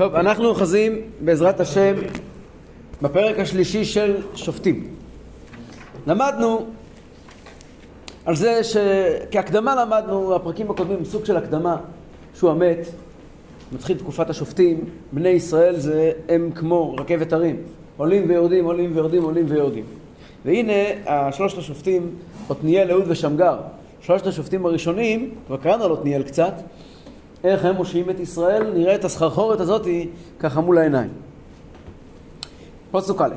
טוב, אנחנו אוחזים בעזרת השם בפרק השלישי של שופטים. למדנו על זה שכהקדמה למדנו, הפרקים הקודמים, סוג של הקדמה, שהוא המת, מתחיל תקופת השופטים, בני ישראל זה הם כמו רכבת הרים, עולים ויורדים, עולים ויורדים, עולים ויורדים. והנה שלושת השופטים, עתניאל, אהוד ושמגר, שלושת השופטים הראשונים, כבר קראנו על עתניאל קצת, איך הם מושיעים את ישראל, נראה את הסחרחורת הזאתי ככה מול העיניים. פסוק א'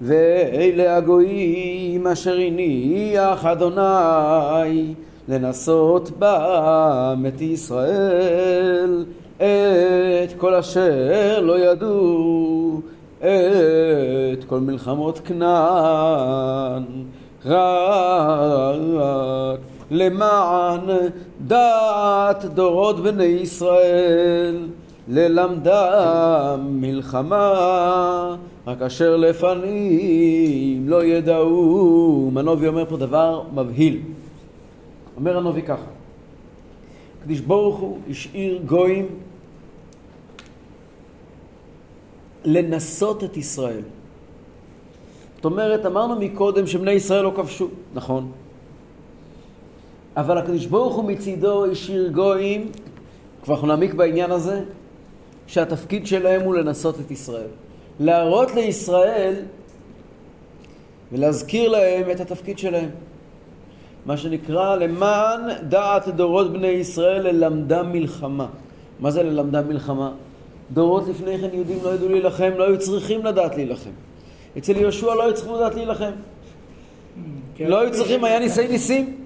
ואלה הגויים אשר הניח אדוני לנסות בם את ישראל את כל אשר לא ידעו את כל מלחמות כנען רק למען דעת דורות בני ישראל ללמדם מלחמה רק אשר לפנים לא ידעו. הנובי אומר פה דבר מבהיל. אומר הנובי ככה, קדיש ברוך הוא השאיר גויים לנסות את ישראל. זאת אומרת, אמרנו מקודם שבני ישראל לא כבשו, נכון. אבל הקדוש ברוך הוא מצידו השאיר גויים, כבר אנחנו נעמיק בעניין הזה, שהתפקיד שלהם הוא לנסות את ישראל. להראות לישראל ולהזכיר להם את התפקיד שלהם. מה שנקרא למען דעת דורות בני ישראל ללמדם מלחמה. מה זה ללמדם מלחמה? דורות לפני כן יהודים לא ידעו להילחם, לא היו צריכים לדעת להילחם. אצל יהושע לא היו צריכים לדעת להילחם. כן. לא היו צריכים, היה ניסי ניסים.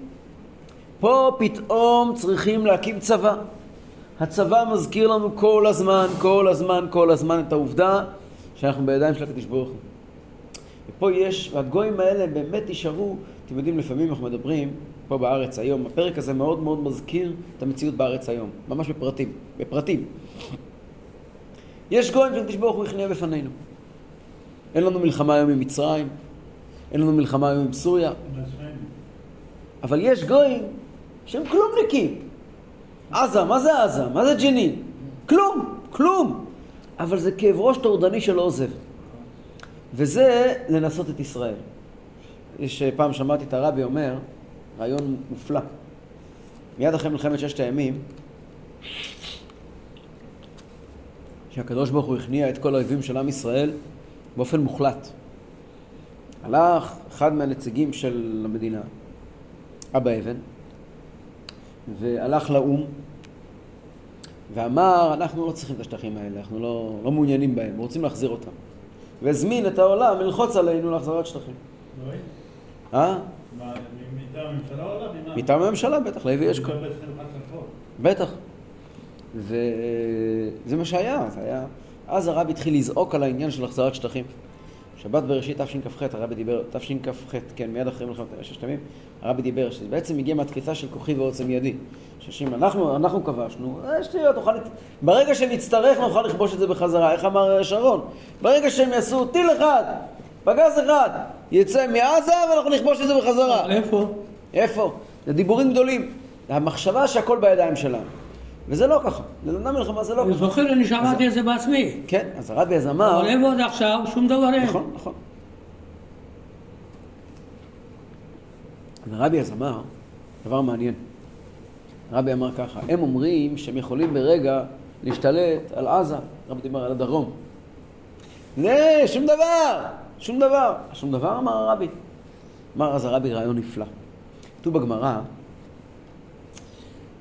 פה פתאום צריכים להקים צבא. הצבא מזכיר לנו כל הזמן, כל הזמן, כל הזמן את העובדה שאנחנו בידיים של הקדוש ברוך הוא. ופה יש, והגויים האלה באמת יישארו, אתם יודעים, לפעמים אנחנו מדברים פה בארץ היום, הפרק הזה מאוד מאוד מזכיר את המציאות בארץ היום, ממש בפרטים, בפרטים. יש גויים שהקדוש ברוך הוא הכניע בפנינו. אין לנו מלחמה היום עם מצרים, אין לנו מלחמה היום עם סוריה, אבל יש גויים שהם כלומניקים. עזה, מה זה עזה? מה זה ג'נין? כלום, כלום. אבל זה כאב ראש טורדני שלא עוזב. וזה לנסות את ישראל. יש פעם שמעתי את הרבי אומר, רעיון מופלא. מיד אחרי מלחמת ששת הימים, שהקדוש ברוך הוא הכניע את כל האויבים של עם ישראל באופן מוחלט. הלך אחד מהנציגים של המדינה, אבא אבן, והלך לאו"ם ואמר, אנחנו לא צריכים את השטחים האלה, אנחנו לא, לא מעוניינים בהם, רוצים להחזיר אותם. והזמין את העולם ללחוץ עלינו להחזרת שטחים. אה? מטעם הממשלה או לא? מטעם הממשלה, בטח, לוי אשכול. בטח. וזה מה שהיה, זה היה... אז הרב התחיל לזעוק על העניין של החזרת שטחים. שבת בראשית תשכ"ח, הרבי דיבר, תשכ"ח, כן, מיד אחרי מלחמת ששת ימים, הרבי דיבר שזה בעצם הגיע מהתפיסה של כוחי ועוצם ידי. שאם אנחנו, אנחנו כבשנו, אה, שטויות, נוכל... ברגע שנצטרך נוכל לכבוש את זה בחזרה, איך אמר שרון? ברגע שהם יעשו טיל אחד, פגז אחד, יצא מעזה ואנחנו נכבוש את זה בחזרה. איפה? איפה? זה דיבורים גדולים. המחשבה שהכל בידיים שלנו. וזה לא ככה, ללמדה מלחמה זה לא ככה. אני זוכר, אני שמעתי את זה בעצמי. כן, אז הרבי אז אמר... אבל איפה עוד עכשיו? שום דבר אין. נכון, נכון. הרבי אז אמר דבר מעניין. הרבי אמר ככה, הם אומרים שהם יכולים ברגע להשתלט על עזה, הרבי דיבר על הדרום. לא, שום דבר, שום דבר. שום דבר אמר הרבי. אמר אז הרבי רעיון נפלא. כתוב בגמרא,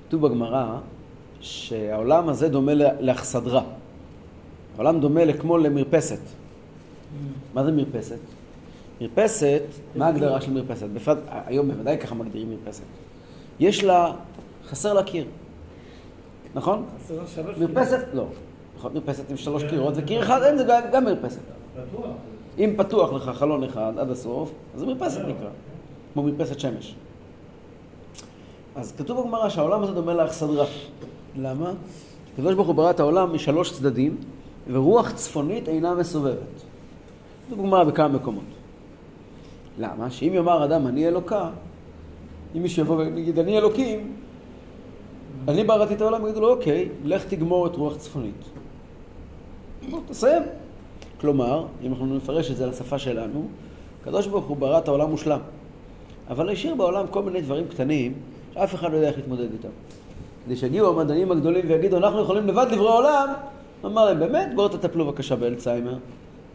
כתוב בגמרא שהעולם הזה דומה לאכסדרה. העולם דומה כמו למרפסת. מה זה מרפסת? מרפסת, מה ההגדרה של מרפסת? בפרט, היום בוודאי ככה מגדירים מרפסת. יש לה, חסר לה קיר. נכון? מרפסת, לא. להיות מרפסת עם שלוש קירות, וקיר אחד אין, זה גם מרפסת. פתוח. אם פתוח לך חלון אחד עד הסוף, אז זה מרפסת נקרא. כמו מרפסת שמש. אז כתוב בגמרא שהעולם הזה דומה לאכסדרה. למה? הקדוש ברוך הוא ברא את העולם משלוש צדדים, ורוח צפונית אינה מסובבת. זו דוגמה בכמה מקומות. למה? שאם יאמר אדם אני אלוקה, אם מישהו יבוא ויגיד אני אלוקים, אני בראתי את העולם, יגידו לו אוקיי, לך תגמור את רוח צפונית. בוא, תסיים. כלומר, אם אנחנו נפרש את זה לשפה שלנו, הקדוש ברוך הוא ברא את העולם מושלם. אבל השאיר בעולם כל מיני דברים קטנים שאף אחד לא יודע איך להתמודד איתם. כדי שיגיעו המדענים הגדולים ויגידו, אנחנו יכולים לבד לברוא עולם, אמר להם, באמת, בואו תטפלו בבקשה באלצהיימר,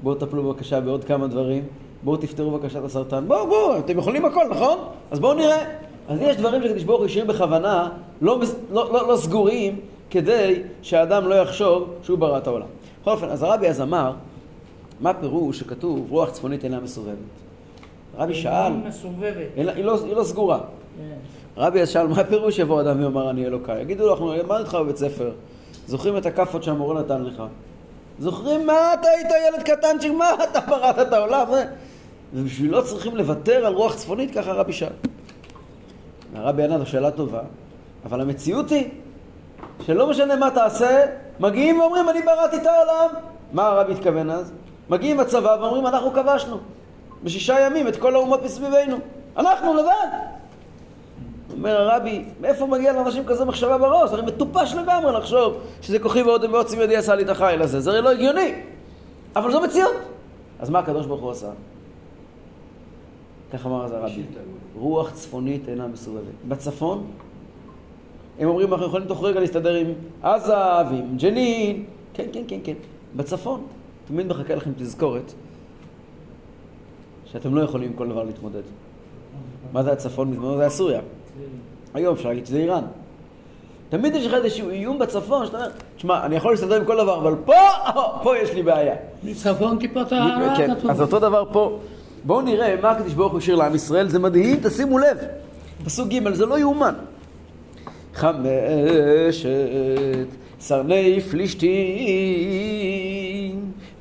בואו תטפלו בבקשה בעוד כמה דברים, בואו תפתרו בבקשה את הסרטן, בואו, בואו, אתם יכולים הכל, נכון? אז בואו נראה. אז יש דברים שקדוש ברוך הוא השאיר בכוונה לא, לא, לא, לא סגורים כדי שהאדם לא יחשוב שהוא ברא את העולם. בכל אופן, אז הרבי אז אמר, מה פירוש שכתוב רוח צפונית אינה מסובבת? רבי שאל, מסובבת. היא לא, היא לא סגורה. רבי אז שאל, מה הפירוש יבוא אדם ויאמר אני אלוקיי? יגידו לו, אנחנו למדנו אותך בבית ספר, זוכרים את הכאפות שהמורה נתן לך? זוכרים מה אתה היית ילד קטנצ'יק, מה אתה בראת את העולם? ובשבילו צריכים לוותר על רוח צפונית, ככה רבי שאל. הרבי ענה לו שאלה טובה, אבל המציאות היא שלא משנה מה תעשה, מגיעים ואומרים אני בראתי את העולם. מה הרבי התכוון אז? מגיעים הצבא ואומרים אנחנו כבשנו בשישה ימים את כל האומות מסביבנו. אנחנו לבד. אומר הרבי, מאיפה מגיע לאנשים כזה מחשבה בראש? הרי מטופש לגמרי לחשוב שזה כוחי ועוד ועוצם ידי עשה לי את החיל הזה. זה הרי לא הגיוני. אבל זו מציאות. אז מה הקדוש ברוך הוא עשה? כך אמר אז הרבי. רוח צפונית אינה מסובבת. בצפון, הם אומרים, אנחנו יכולים תוך רגע להסתדר עם עזה ועם ג'נין. כן, כן, כן, כן. בצפון, תמיד מחכה לכם תזכורת שאתם לא יכולים עם כל דבר להתמודד. מה זה הצפון בזמנו? זה היה סוריה. היום אפשר להגיד שזה איראן. תמיד יש לך איזשהו איום בצפון, שאתה אומר, תשמע, אני יכול להסתדר עם כל דבר, אבל פה, פה יש לי בעיה. מצפון תיפתח. כן, אז אותו דבר פה. בואו נראה מה הקדוש ברוך הוא השאיר לעם ישראל, זה מדהים, תשימו לב. פסוק ג', זה לא יאומן. חמשת סרני פלישתים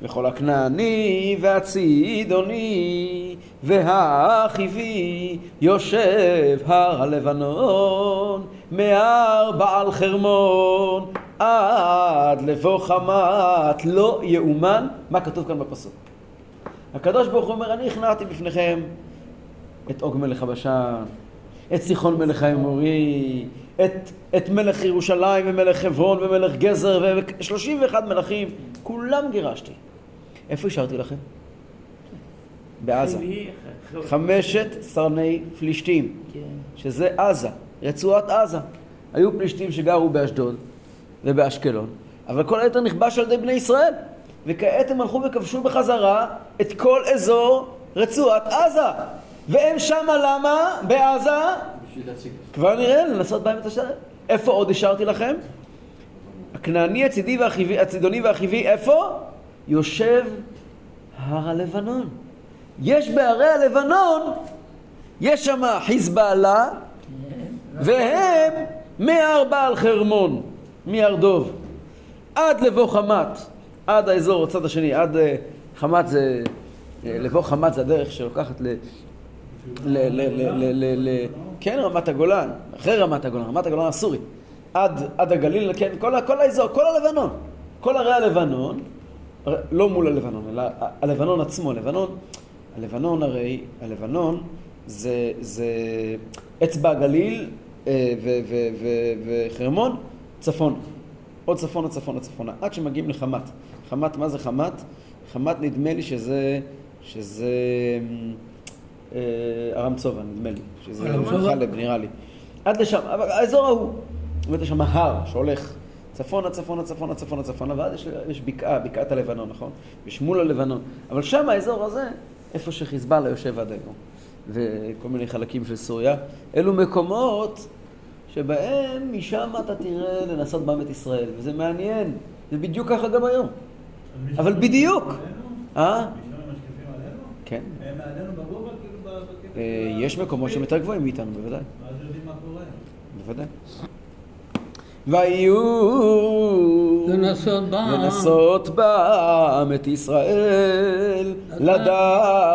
וכל הכנעני והצידוני והחיבי יושב הר הלבנון מהר בעל חרמון עד לבוא חמת לא יאומן מה כתוב כאן בפסוק הקדוש ברוך הוא אומר אני הכנעתי בפניכם את עוג מלך הבשן את סיחון מלך האמורי את, את מלך ירושלים ומלך חברון ומלך גזר ו-31 מלכים, כולם גירשתי. איפה השארתי לכם? בעזה. חמשת סרני פלישתים, כן. שזה עזה, רצועת עזה. היו פלישתים שגרו באשדוד ובאשקלון, אבל כל היתר נכבש על ידי בני ישראל. וכעת הם הלכו וכבשו בחזרה את כל אזור רצועת עזה. והם שמה למה? בעזה? כבר נראה, לנסות בהם את השאר. איפה עוד השארתי לכם? הכנעני הצידי והחיבי, הצידוני והחיבי, איפה? יושב הר הלבנון. יש בהרי הלבנון, יש שם חיזבאללה, והם מהר בעל חרמון, מהר דוב, עד לבוא חמת, עד האזור, הצד השני, עד אה, חמת זה, אה, לבוא חמת זה הדרך שלוקחת ל... ל... ל... ל... ל... ל... כן, רמת הגולן, אחרי רמת הגולן, רמת הגולן הסורי, עד, עד הגליל, כן, כל, כל האזור, כל הלבנון, כל ערי הלבנון, לא מול הלבנון, אלא הלבנון עצמו, הלבנון, הלבנון הרי, הלבנון זה, זה אצבע הגליל אה, וחרמון, צפון, עוד צפונה, צפונה, צפונה, עד שמגיעים לחמת. חמת, מה זה חמת? חמת נדמה לי שזה, שזה אה, ארם צובע, נדמה לי, שזה חלב, נראה לי. עד לשם, אבל האזור ההוא, זאת אומרת, יש שם הר שהולך צפונה, צפונה, צפונה, צפונה, צפונה, ואז יש, יש בקעה, בקעת הלבנון, נכון? יש מול הלבנון. אבל שם האזור הזה, איפה שחיזבאללה יושב עד היום, וכל מיני חלקים של סוריה, אלו מקומות שבהם משם אתה תראה לנסות בם את ישראל, וזה מעניין, זה בדיוק ככה גם היום. אבל בדיוק. אה? כן. הם מעלינו בגובה אה, יש מקומות שהם יותר גבוהים מאיתנו, בוודאי. ואז יודעים מה קורה. בוודאי. ויהיו לנסות בם, לנסות בם את ישראל, לדעת,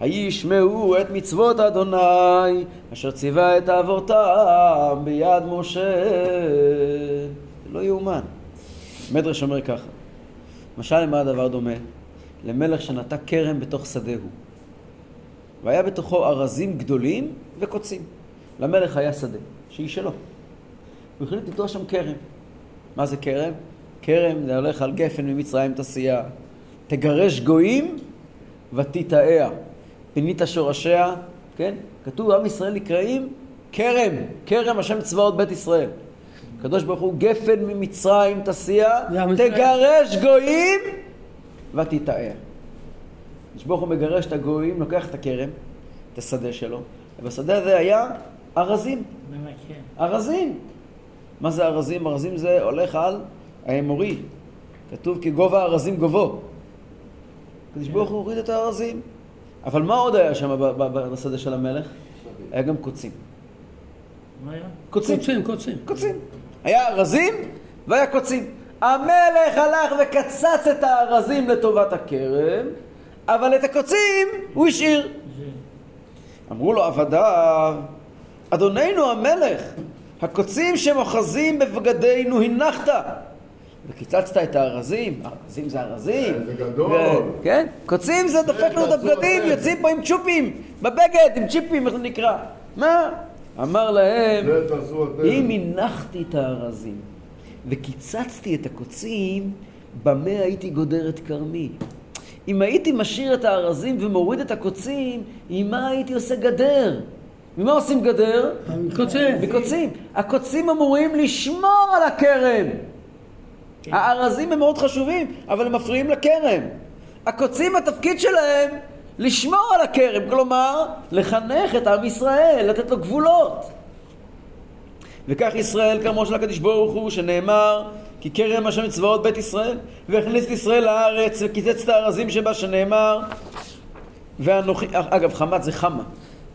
הישמעו את מצוות אדוני, אשר ציווה את אבותם ביד משה. לא יאומן. מדרש אומר ככה, משל למה הדבר דומה? למלך שנטע כרם בתוך שדהו. והיה בתוכו ארזים גדולים וקוצים. למלך היה שדה, שהיא שלו. הוא החליט לטוע שם כרם. מה זה כרם? כרם זה הולך על גפן ממצרים תעשייה. תגרש גויים ותיטעיה. פינית שורשיה, כן? כתוב עם ישראל נקראים כרם, כרם השם צבאות בית ישראל. הקדוש ברוך הוא גפן ממצרים תעשייה, תגרש גויים ותיטעיה. הקדוש ברוך הוא מגרש את הגויים, לוקח את הכרם, את השדה שלו, ובשדה הזה היה ארזים. ארזים. מה זה ארזים? ארזים זה הולך על האמורי. כתוב כי גובה ארזים גובו. הקדוש ברוך הוא הוריד את הארזים. אבל מה עוד היה שם בשדה של המלך? היה גם קוצים. מה היה? קוצים. קוצים, קוצים. קוצים. היה ארזים והיה קוצים. המלך הלך וקצץ את הארזים לטובת הכרם, אבל את הקוצים הוא השאיר. אמרו לו עבדיו, אדוננו המלך, הקוצים שמוחזים בבגדינו הנחת. וקיצצת את הארזים, ארזים זה ארזים. זה גדול. ו- כן? קוצים זה דופק לנו את הבגדים. יוצאים פה עם צ'ופים, בבגד, עם צ'יפים, איך זה נקרא? מה? אמר להם. אם הנחתי את הארזים וקיצצתי את הקוצים, במה הייתי גודר את כרמי? אם הייתי משאיר את הארזים ומוריד את הקוצים, עם מה הייתי עושה גדר? ממה עושים גדר? קוצים. מקוצים. הקוצים אמורים לשמור על הכרם. הארזים הם מאוד חשובים, אבל הם מפריעים לכרם. הקוצים, התפקיד שלהם לשמור על הכרם, כלומר, לחנך את עם ישראל, לתת לו גבולות. וכך ישראל כרמו של הקדוש ברוך הוא, שנאמר, כי כרם השם צבאות בית ישראל, והכניס את ישראל לארץ, וקיצץ את הארזים שבה, שנאמר, ואנוכי, אגב, חמת זה חמה.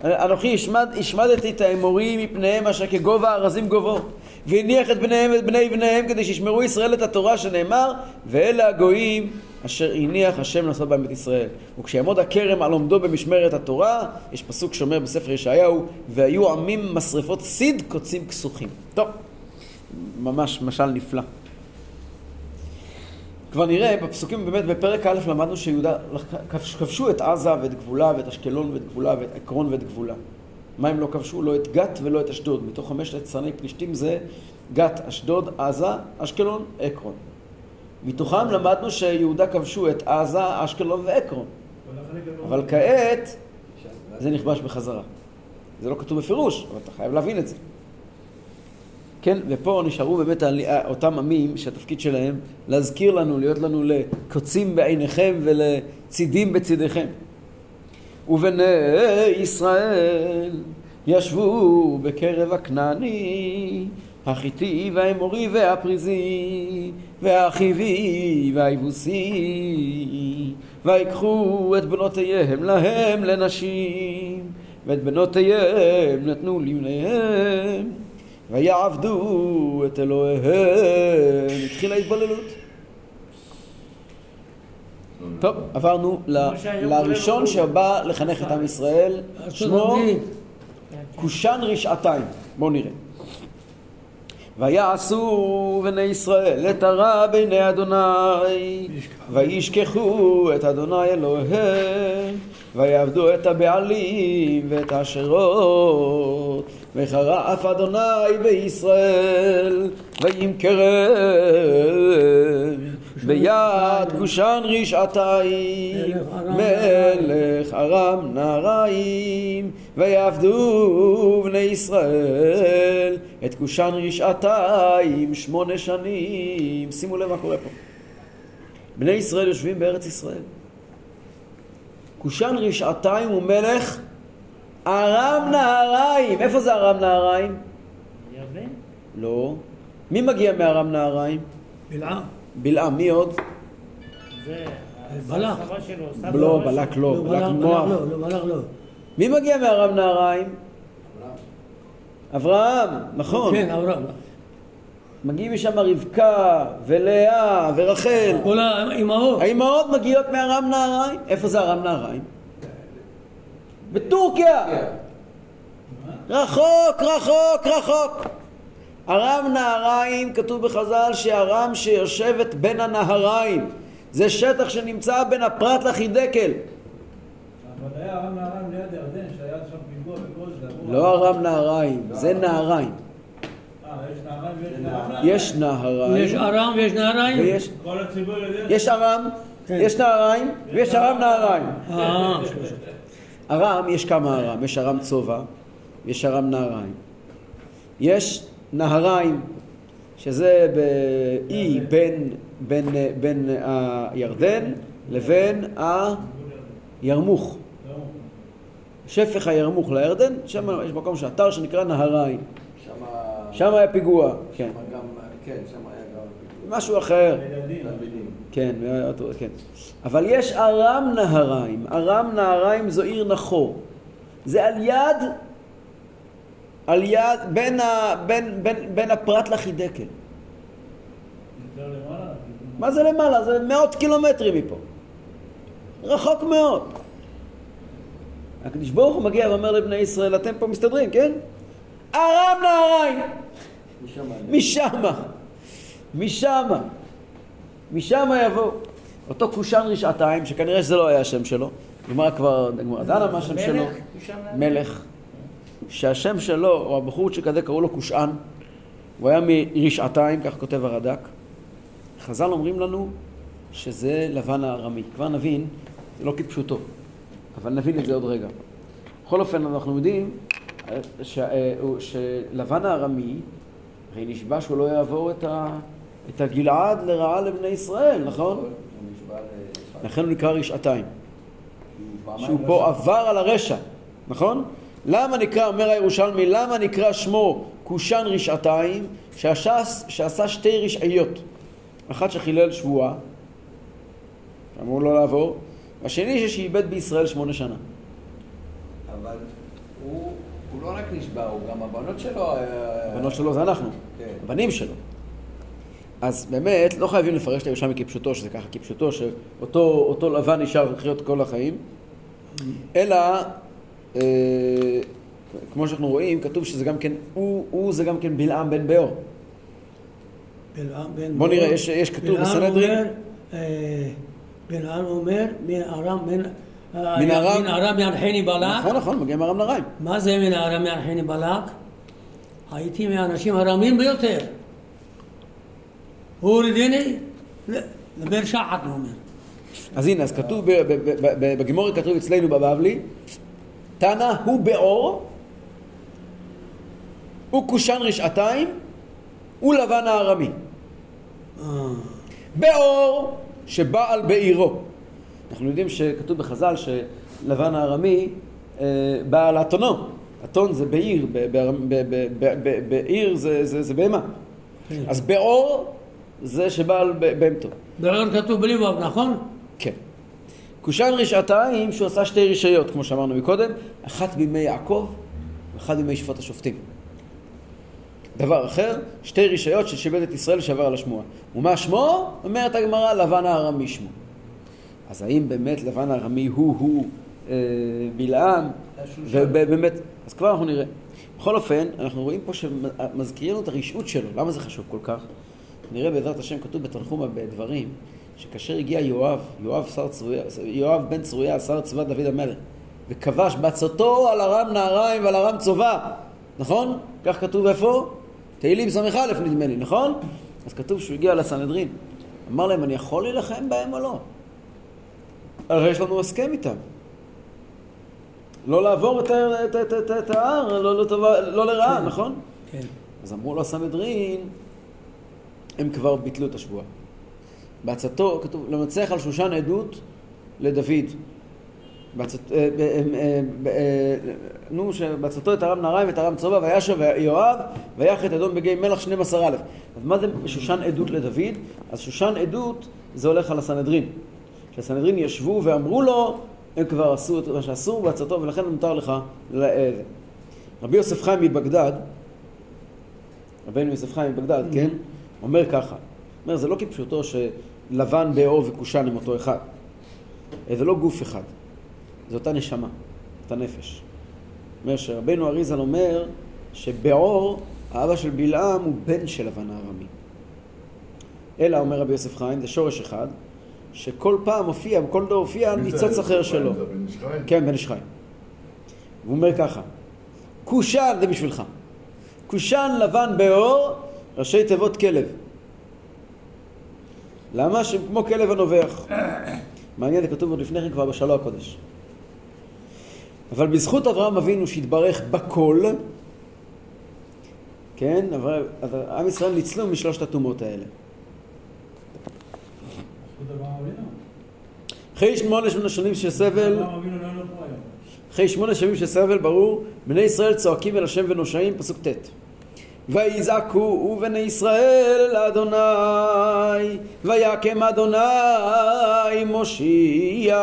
אנוכי השמד, השמדתי את האמורים מפניהם אשר כגובה הארזים גובו והניח את בניהם ואת בני בניהם כדי שישמרו ישראל את התורה שנאמר ואלה הגויים אשר הניח השם לעשות בהם את ישראל. וכשיעמוד הכרם על עומדו במשמרת התורה יש פסוק שאומר בספר ישעיהו והיו עמים משרפות סיד קוצים כסוכים. טוב, ממש משל נפלא כבר נראה בפסוקים, באמת בפרק א' למדנו שיהודה כבש- כבשו את עזה ואת גבולה ואת אשקלון ואת גבולה ואת עקרון ואת גבולה. מה הם לא כבשו? לא את גת ולא את אשדוד. מתוך חמשת יצרני פלישתים זה גת, אשדוד, עזה, אשקלון, עקרון. מתוכם למדנו שיהודה כבשו את עזה, אשקלון ועקרון. אבל כעת זה נכבש בחזרה. זה לא כתוב בפירוש, אבל אתה חייב להבין את זה. כן, ופה נשארו באמת ה- אותם עמים שהתפקיד שלהם להזכיר לנו, להיות לנו לקוצים בעיניכם ולצידים בצידיכם. ובני ישראל ישבו בקרב הכנעני, החיטי והאמורי והפריזי, והחיבי והיבוסי, ויקחו את בנותיהם להם לנשים, ואת בנותיהם נתנו לבניהם. ויעבדו את אלוהיהם. התחילה התבוללות. טוב, עברנו ל- לראשון שבא לחנך את עם ישראל, שמו קושן רשעתיים. בואו נראה. ויעשו בני ישראל את הרע בעיני אדוני, וישכחו את אדוני אלוהיהם, ויעבדו את הבעלים ואת האשרות, וחרף אדוני בישראל, וימכרם ביד קושן רשעתיים, מלך ארם נהריים, ויעבדו בני ישראל את קושן רשעתיים שמונה שנים. שימו לב מה קורה פה. בני ישראל יושבים בארץ ישראל. קושן רשעתיים הוא מלך ארם נהריים. איפה זה ארם נהריים? ירדן? לא. מי מגיע מארם נהריים? בלעם. בלעם. מי עוד? זה... בלק. לא, בלק. לא. לא, בלק בלק מוח. לא, לא, בלק לא. מי מגיע מארם נהריים? אברהם, נכון. כן, אברהם. מגיעים משם רבקה ולאה ורחל. כל האימהות. האימהות מגיעות מארם נהריים. איפה זה ארם נהריים? בטורקיה. רחוק, רחוק, רחוק. ארם נהריים, כתוב בחז"ל שארם שיושבת בין הנהריים. זה שטח שנמצא בין הפרת לחידקל. אבל היה ארם נהריים ליד ירדן, שהיה שם פיגוע וכל זה. לא ארם נהריים, זה נהריים. אה, יש נהריים ויש נהריים. יש נהריים, יש ארם ויש נהריים? ויש כל הציבור יודע. יש ארם, כן. יש נהריים, ויש ארם נהריים. ארם, יש כמה ארם, יש ארם צובע, יש ארם נהריים. יש נהריים, שזה באי בין, בין, בין הירדן לבין הירמוך. שפך הירמוך לירדן, שם יש מקום שאתר שנקרא נהריים. שם היה פיגוע, כן. שמה גם... כן, שם היה גם... משהו אחר. כן, כן. אבל יש ארם נהריים. ארם נהריים זו עיר נחור. זה על יד, על יד, בין, ה, בין, בין, בין הפרת לחידקל. מה זה למעלה? זה מאות קילומטרים מפה. רחוק מאוד. הקדוש ברוך הוא מגיע ואומר לבני ישראל, אתם פה מסתדרים, כן? ארם נהריים! משם היה. משמה. משמה. משמה יבוא. אותו קושן רשעתיים, שכנראה שזה לא היה השם שלו. גמרא כבר, גמרא דנה מה השם שלו. מלך. שהשם שלו, או הבחורצ'יק הזה, קראו לו קושאן. הוא היה מרשעתיים, כך כותב הרד"ק. חז"ל אומרים לנו שזה לבן הארמי. כבר נבין, זה לא כפשוטו, אבל נבין את זה עוד רגע. בכל אופן, אנחנו יודעים אה, ש- אה, שלבן הארמי, הרי נשבע שהוא לא יעבור את, ה, את הגלעד לרעה לבני ישראל, נכון? לכן הוא נקרא רשעתיים. שהוא לא פה. עבר על הרשע, נכון? למה נקרא, אומר הירושלמי, למה נקרא שמו קושן רשעתיים, שעשה, שעשה שתי רשעיות? אחת שחילל שבועה, שאמרו לו לעבור, והשני שאיבד בישראל שמונה שנה. אבל הוא הוא לא רק נשבע, הוא גם הבנות שלו... אה, הבנות שלו זה אנחנו, כן. הבנים שלו. אז באמת, לא חייבים לפרש את הירושלמי כפשוטו, שזה ככה כפשוטו, שאותו אותו לבן נשאר לחיות כל החיים, אלא, אה, כמו שאנחנו רואים, כתוב שזה גם כן, הוא, הוא זה גם כן בלעם בן באור. בלעם בן בוא נראה. יש- יש כתוב בסנהדרין. אה, בלעם אומר, מן ארם, מן אה, מן ארם- מן ארם ינחני בלק. נכון, נכון, מגיע מארם נהריים. מה זה מן ארם ינחני בלק? הייתי מהאנשים הרמים ביותר. הוא הורידני לבאר שחת, הוא אומר. אז הנה, אז כתוב, בגימורי כתוב אצלנו בבבלי, תנא הוא באור, הוא קושן רשעתיים, הוא לבן הארמי. אה, באור שבעל בעירו. אנחנו יודעים שכתוב בחז"ל שלבן הארמי אה, בעל אתונו. אתון זה בעיר, בעיר זה, זה, זה בהמה. כן. אז באור זה שבעל בהמתו. באור כתוב בלי וו, נכון? כן. קושן רשעתיים שהוא עשה שתי רשעיות, כמו שאמרנו מקודם, אחת בימי יעקב ואחת בימי שפוט השופטים. דבר אחר, שתי רשעיות של שיבד את ישראל שעבר על השמועה. ומה שמו? אומרת הגמרא, לבן הארמי שמו. אז האם באמת לבן הארמי הוא-הוא אה, בלעם? ובאמת, אז כבר אנחנו נראה. בכל אופן, אנחנו רואים פה שמזכירים לנו את הרשעות שלו. למה זה חשוב כל כך? נראה בעזרת השם, כתוב בתנחומה בדברים, שכאשר הגיע יואב, יואב, שר צרויה, יואב בן צרויה, שר צבא דוד המלך, וכבש בצותו על ארם נהריים ועל ארם צובע, נכון? כך כתוב איפה? תהילים ס"א נדמה לי, נכון? אז כתוב שהוא הגיע לסנהדרין, אמר להם, אני יכול להילחם בהם או לא? הרי יש לנו הסכם איתם. לא לעבור את, את, את, את, ההר, לא, לטובה, לא לרעה, נכון? כן. אז אמרו לו הסנהדרין, הם כבר ביטלו את השבועה. בעצתו, כתוב, למנצח על שושן עדות לדוד. אה, אה, אה, נו, שבעצתו את ארם נהריים ואת ארם צובע, וישב יואב, ויח את אדום בגיא מלח 12 א'. אז מה זה שושן עדות לדוד? אז שושן עדות זה הולך על הסנהדרין. שהסנהדרין ישבו ואמרו לו, הם כבר עשו את מה שאסור בעצתו, ולכן מותר לך ל-. רבי יוסף חיים מבגדד, רבנו יוסף חיים מבגדד, כן? אומר ככה, אומר זה לא כפשוטו שלבן באור וקושן הם אותו אחד. אה, זה לא גוף אחד, זה אותה נשמה, אותה נפש. אומר שרבנו אריזל אומר שבאור, האבא של בלעם הוא בן של לבן הארמי. אלא, אומר רבי יוסף חיים, זה שורש אחד, שכל פעם הופיע, בכל דור הופיע ניצוץ אחר שלו. זה בן איש חיים? כן, בן איש חיים. והוא אומר ככה, קושן, זה בשבילך, קושן לבן באור ראשי תיבות כלב. למה? שהם כמו כלב הנובח. מעניין, זה כתוב עוד לפני כן כבר בשלו הקודש. אבל בזכות אברהם אבינו שהתברך בכל, כן, אבל, עם ישראל ניצלו משלושת הטומאות האלה. אחרי שמונה שנים של סבל, לא. אחרי שמונה שנים של סבל, ברור, בני ישראל צועקים אל השם ונושעים, פסוק ט'. ויזעקו ובני ישראל אל אדוני, ויקם אדוני מושיע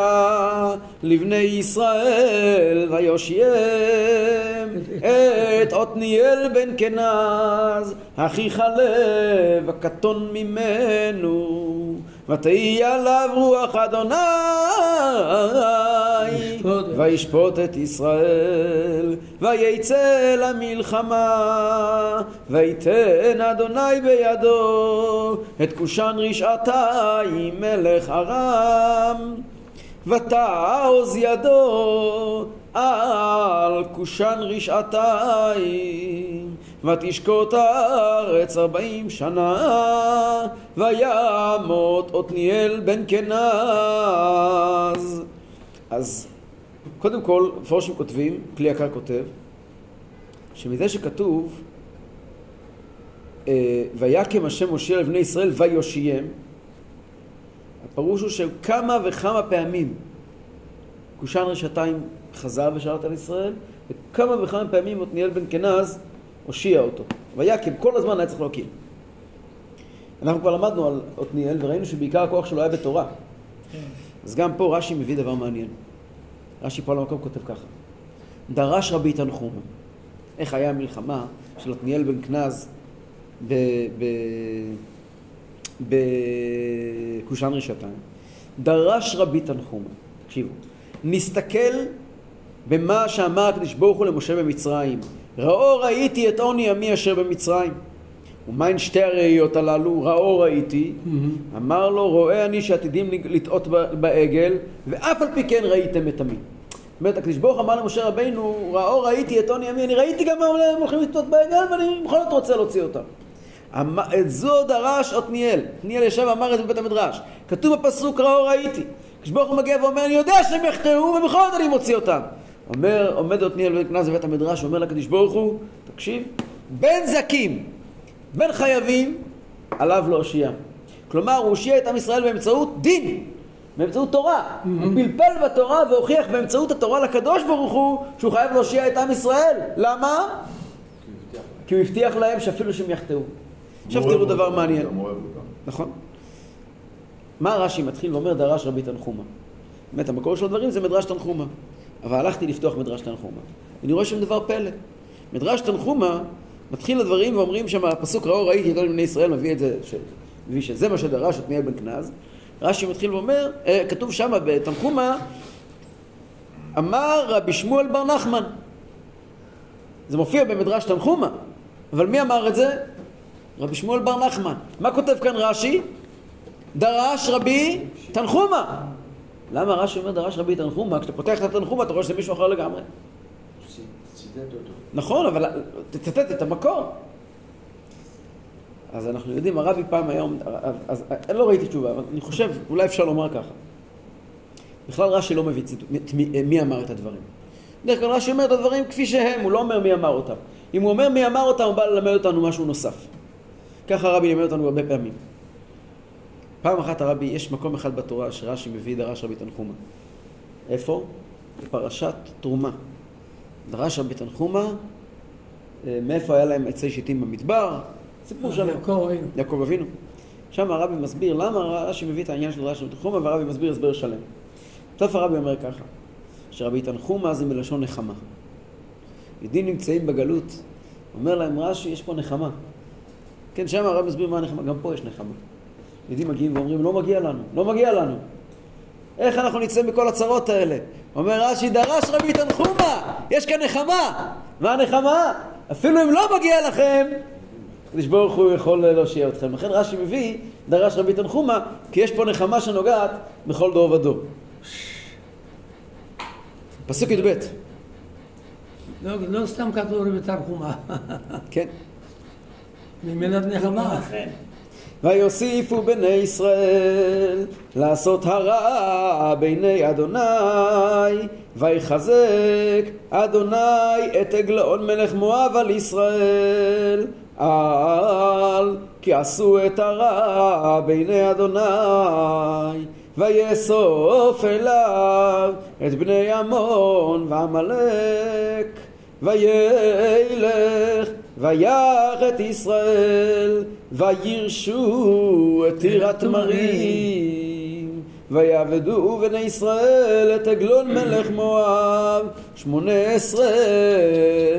לבני ישראל, ויושיעם את עתניאל בן כנז, הכי חלב, הקטון ממנו, ותהי עליו רוח אדוני. וישפוט את ישראל, ויצא למלחמה, ויתן אדוני בידו את כושן רשעתיים מלך ארם, ותעוז ידו על כושן רשעתיים, ותשקוט הארץ ארבעים שנה, וימות עתניאל בן כנז. אז קודם כל, מפורשים כותבים, כלי יקר כותב, שמזה שכתוב ויקם השם מושיע לבני ישראל ויושיעם, הפירוש הוא שכמה וכמה פעמים קושן רשתיים חזר ושרת על ישראל, וכמה וכמה פעמים עתניאל בן כנז הושיע אותו. ויקם, כל הזמן היה צריך להוקיע. אנחנו כבר למדנו על עתניאל וראינו שבעיקר הכוח שלו היה בתורה. כן. אז גם פה רש"י מביא דבר מעניין. רש"י פה על המקום כותב ככה: דרש רבי תנחומה. איך היה המלחמה של עתניאל בן כנז ב- ב- בכושן רשתיים? דרש רבי תנחומה. תקשיבו. נסתכל במה שאמר הקדוש ברוך הוא למשה במצרים. ראו ראיתי את עוני עמי אשר במצרים. ומהן שתי הראיות הללו? ראו ראיתי, אמר לו, רואה אני שעתידים לטעות בעגל, ואף על פי כן ראיתם את עמי. זאת אומרת, הקדוש ברוך אמר למשה רבינו, ראו ראיתי את עוני עמי, אני ראיתי גם מה הם הולכים לטעות בעגל, ואני בכל זאת רוצה להוציא אותם. אמר- את זו דרש עתניאל. עתניאל ישב ואמר את זה בבית המדרש. כתוב בפסוק ראו ראיתי. הקדוש ברוך הוא מגיע ואומר, אני יודע שהם יחטאו, ובכל זאת אני מוציא אותם. אומר, עומד עתניאל כנז בבית המדרש, ואומר לקדוש ברוך הוא, תקשיב, בן זקים, בן חייבים, עליו להושיע. כלומר, הוא הושיע את עם ישראל באמצעות דין, באמצעות תורה. הוא פלפל בתורה והוכיח באמצעות התורה לקדוש ברוך הוא שהוא חייב להושיע את עם ישראל. למה? כי הוא הבטיח להם שאפילו שהם יחטאו. עכשיו תראו דבר מעניין. נכון. מה רש"י מתחיל ואומר דרש רבי תנחומה? באמת, המקור של הדברים זה מדרש תנחומה. אבל הלכתי לפתוח מדרש תנחומה. ואני רואה שם דבר פלא. מדרש תנחומה מתחיל הדברים ואומרים שם, הפסוק ראו ראיתי את בני ישראל מביא את זה, ש... מביא שזה מה שדרש עתניאל בן כנז. רש"י מתחיל ואומר, אה, כתוב שם בתנחומה, אמר רבי שמואל בר נחמן. זה מופיע במדרש תנחומה, אבל מי אמר את זה? רבי שמואל בר נחמן. מה כותב כאן רש"י? דרש רבי תנחומה. למה רש"י אומר דרש רבי תנחומה? כשאתה פותח את התנחומה אתה רואה שזה מישהו אחר לגמרי. נכון, אבל תצטט את המקור. אז אנחנו יודעים, הרבי פעם היום, אז לא ראיתי תשובה, אבל אני חושב, אולי אפשר לומר ככה. בכלל רש"י לא מביא ציטוט, מי, מי אמר את הדברים. בדרך כלל רש"י אומר את הדברים כפי שהם, הוא לא אומר מי אמר אותם. אם הוא אומר מי אמר אותם, הוא בא ללמד אותנו משהו נוסף. ככה הרבי לימד אותנו הרבה פעמים. פעם אחת הרבי, יש מקום אחד בתורה שרש"י מביא דרש רבי תנחומה. איפה? בפרשת תרומה. דרש רבי תנחומה, אה, מאיפה היה להם עצי שיטים במדבר, סיפור שלם. יעקב אבינו. יעקב אבינו. שם הרבי מסביר למה רש"י מביא את העניין של דרש רבי תנחומה, והרבי מסביר הסבר שלם. בסוף הרבי אומר ככה, שרבי תנחומה זה מלשון נחמה. יהודים נמצאים בגלות, אומר להם רש"י, יש פה נחמה. כן, שם הרבי מסביר מה הנחמה, גם פה יש נחמה. יהודים מגיעים ואומרים, לא מגיע לנו, לא מגיע לנו. איך אנחנו נצא מכל הצרות האלה? אומר רש"י, דרש רבי תנחומה, יש כאן נחמה. מה הנחמה? אפילו אם לא מגיע לכם, הקדוש ברוך הוא יכול להושיע אתכם. לכן רש"י מביא, דרש רבי תנחומה, כי יש פה נחמה שנוגעת בכל דור ודור. פסוק י"ב, לא, לא סתם כתוב רבי תנחומה. כן. ממילת נחמה. ויוסיפו בני ישראל לעשות הרע בעיני אדוני ויחזק אדוני את עגלון מלך מואב על ישראל על כי עשו את הרע בעיני אדוני ויאסוף אליו את בני עמון ועמלק וילך ויח את ישראל וירשו את עיר התמרים ויעבדו בני ישראל את עגלון מלך מואב שמונה עשרה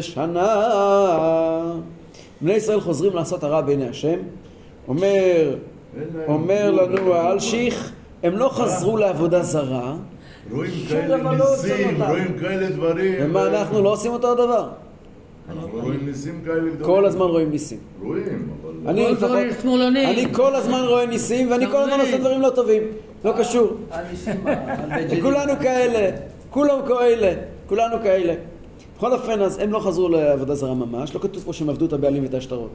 שנה. בני ישראל חוזרים לעשות הרע בעיני השם. אומר, אומר לנו האלשיך הם לא חזרו לעבודה זרה. רואים כאלה לא ניסים. רואים כאלה דברים. ומה אנחנו לא עושים אותו הדבר אנחנו רואים ניסים כאלה גדולים. כל הזמן רואים ניסים רואים, אבל... אני כל לפחות. אני כל הזמן רואה ניסים ואני כל הזמן. עושה דברים לא טובים, לא קשור. על בית ג'די. כולנו כאלה, כולם כאלה, כולנו כאלה. בכל אופן, אז הם לא חזרו לעבודה זרה ממש, לא כתוב פה שהם עבדו את הבעלים ואת השטרות.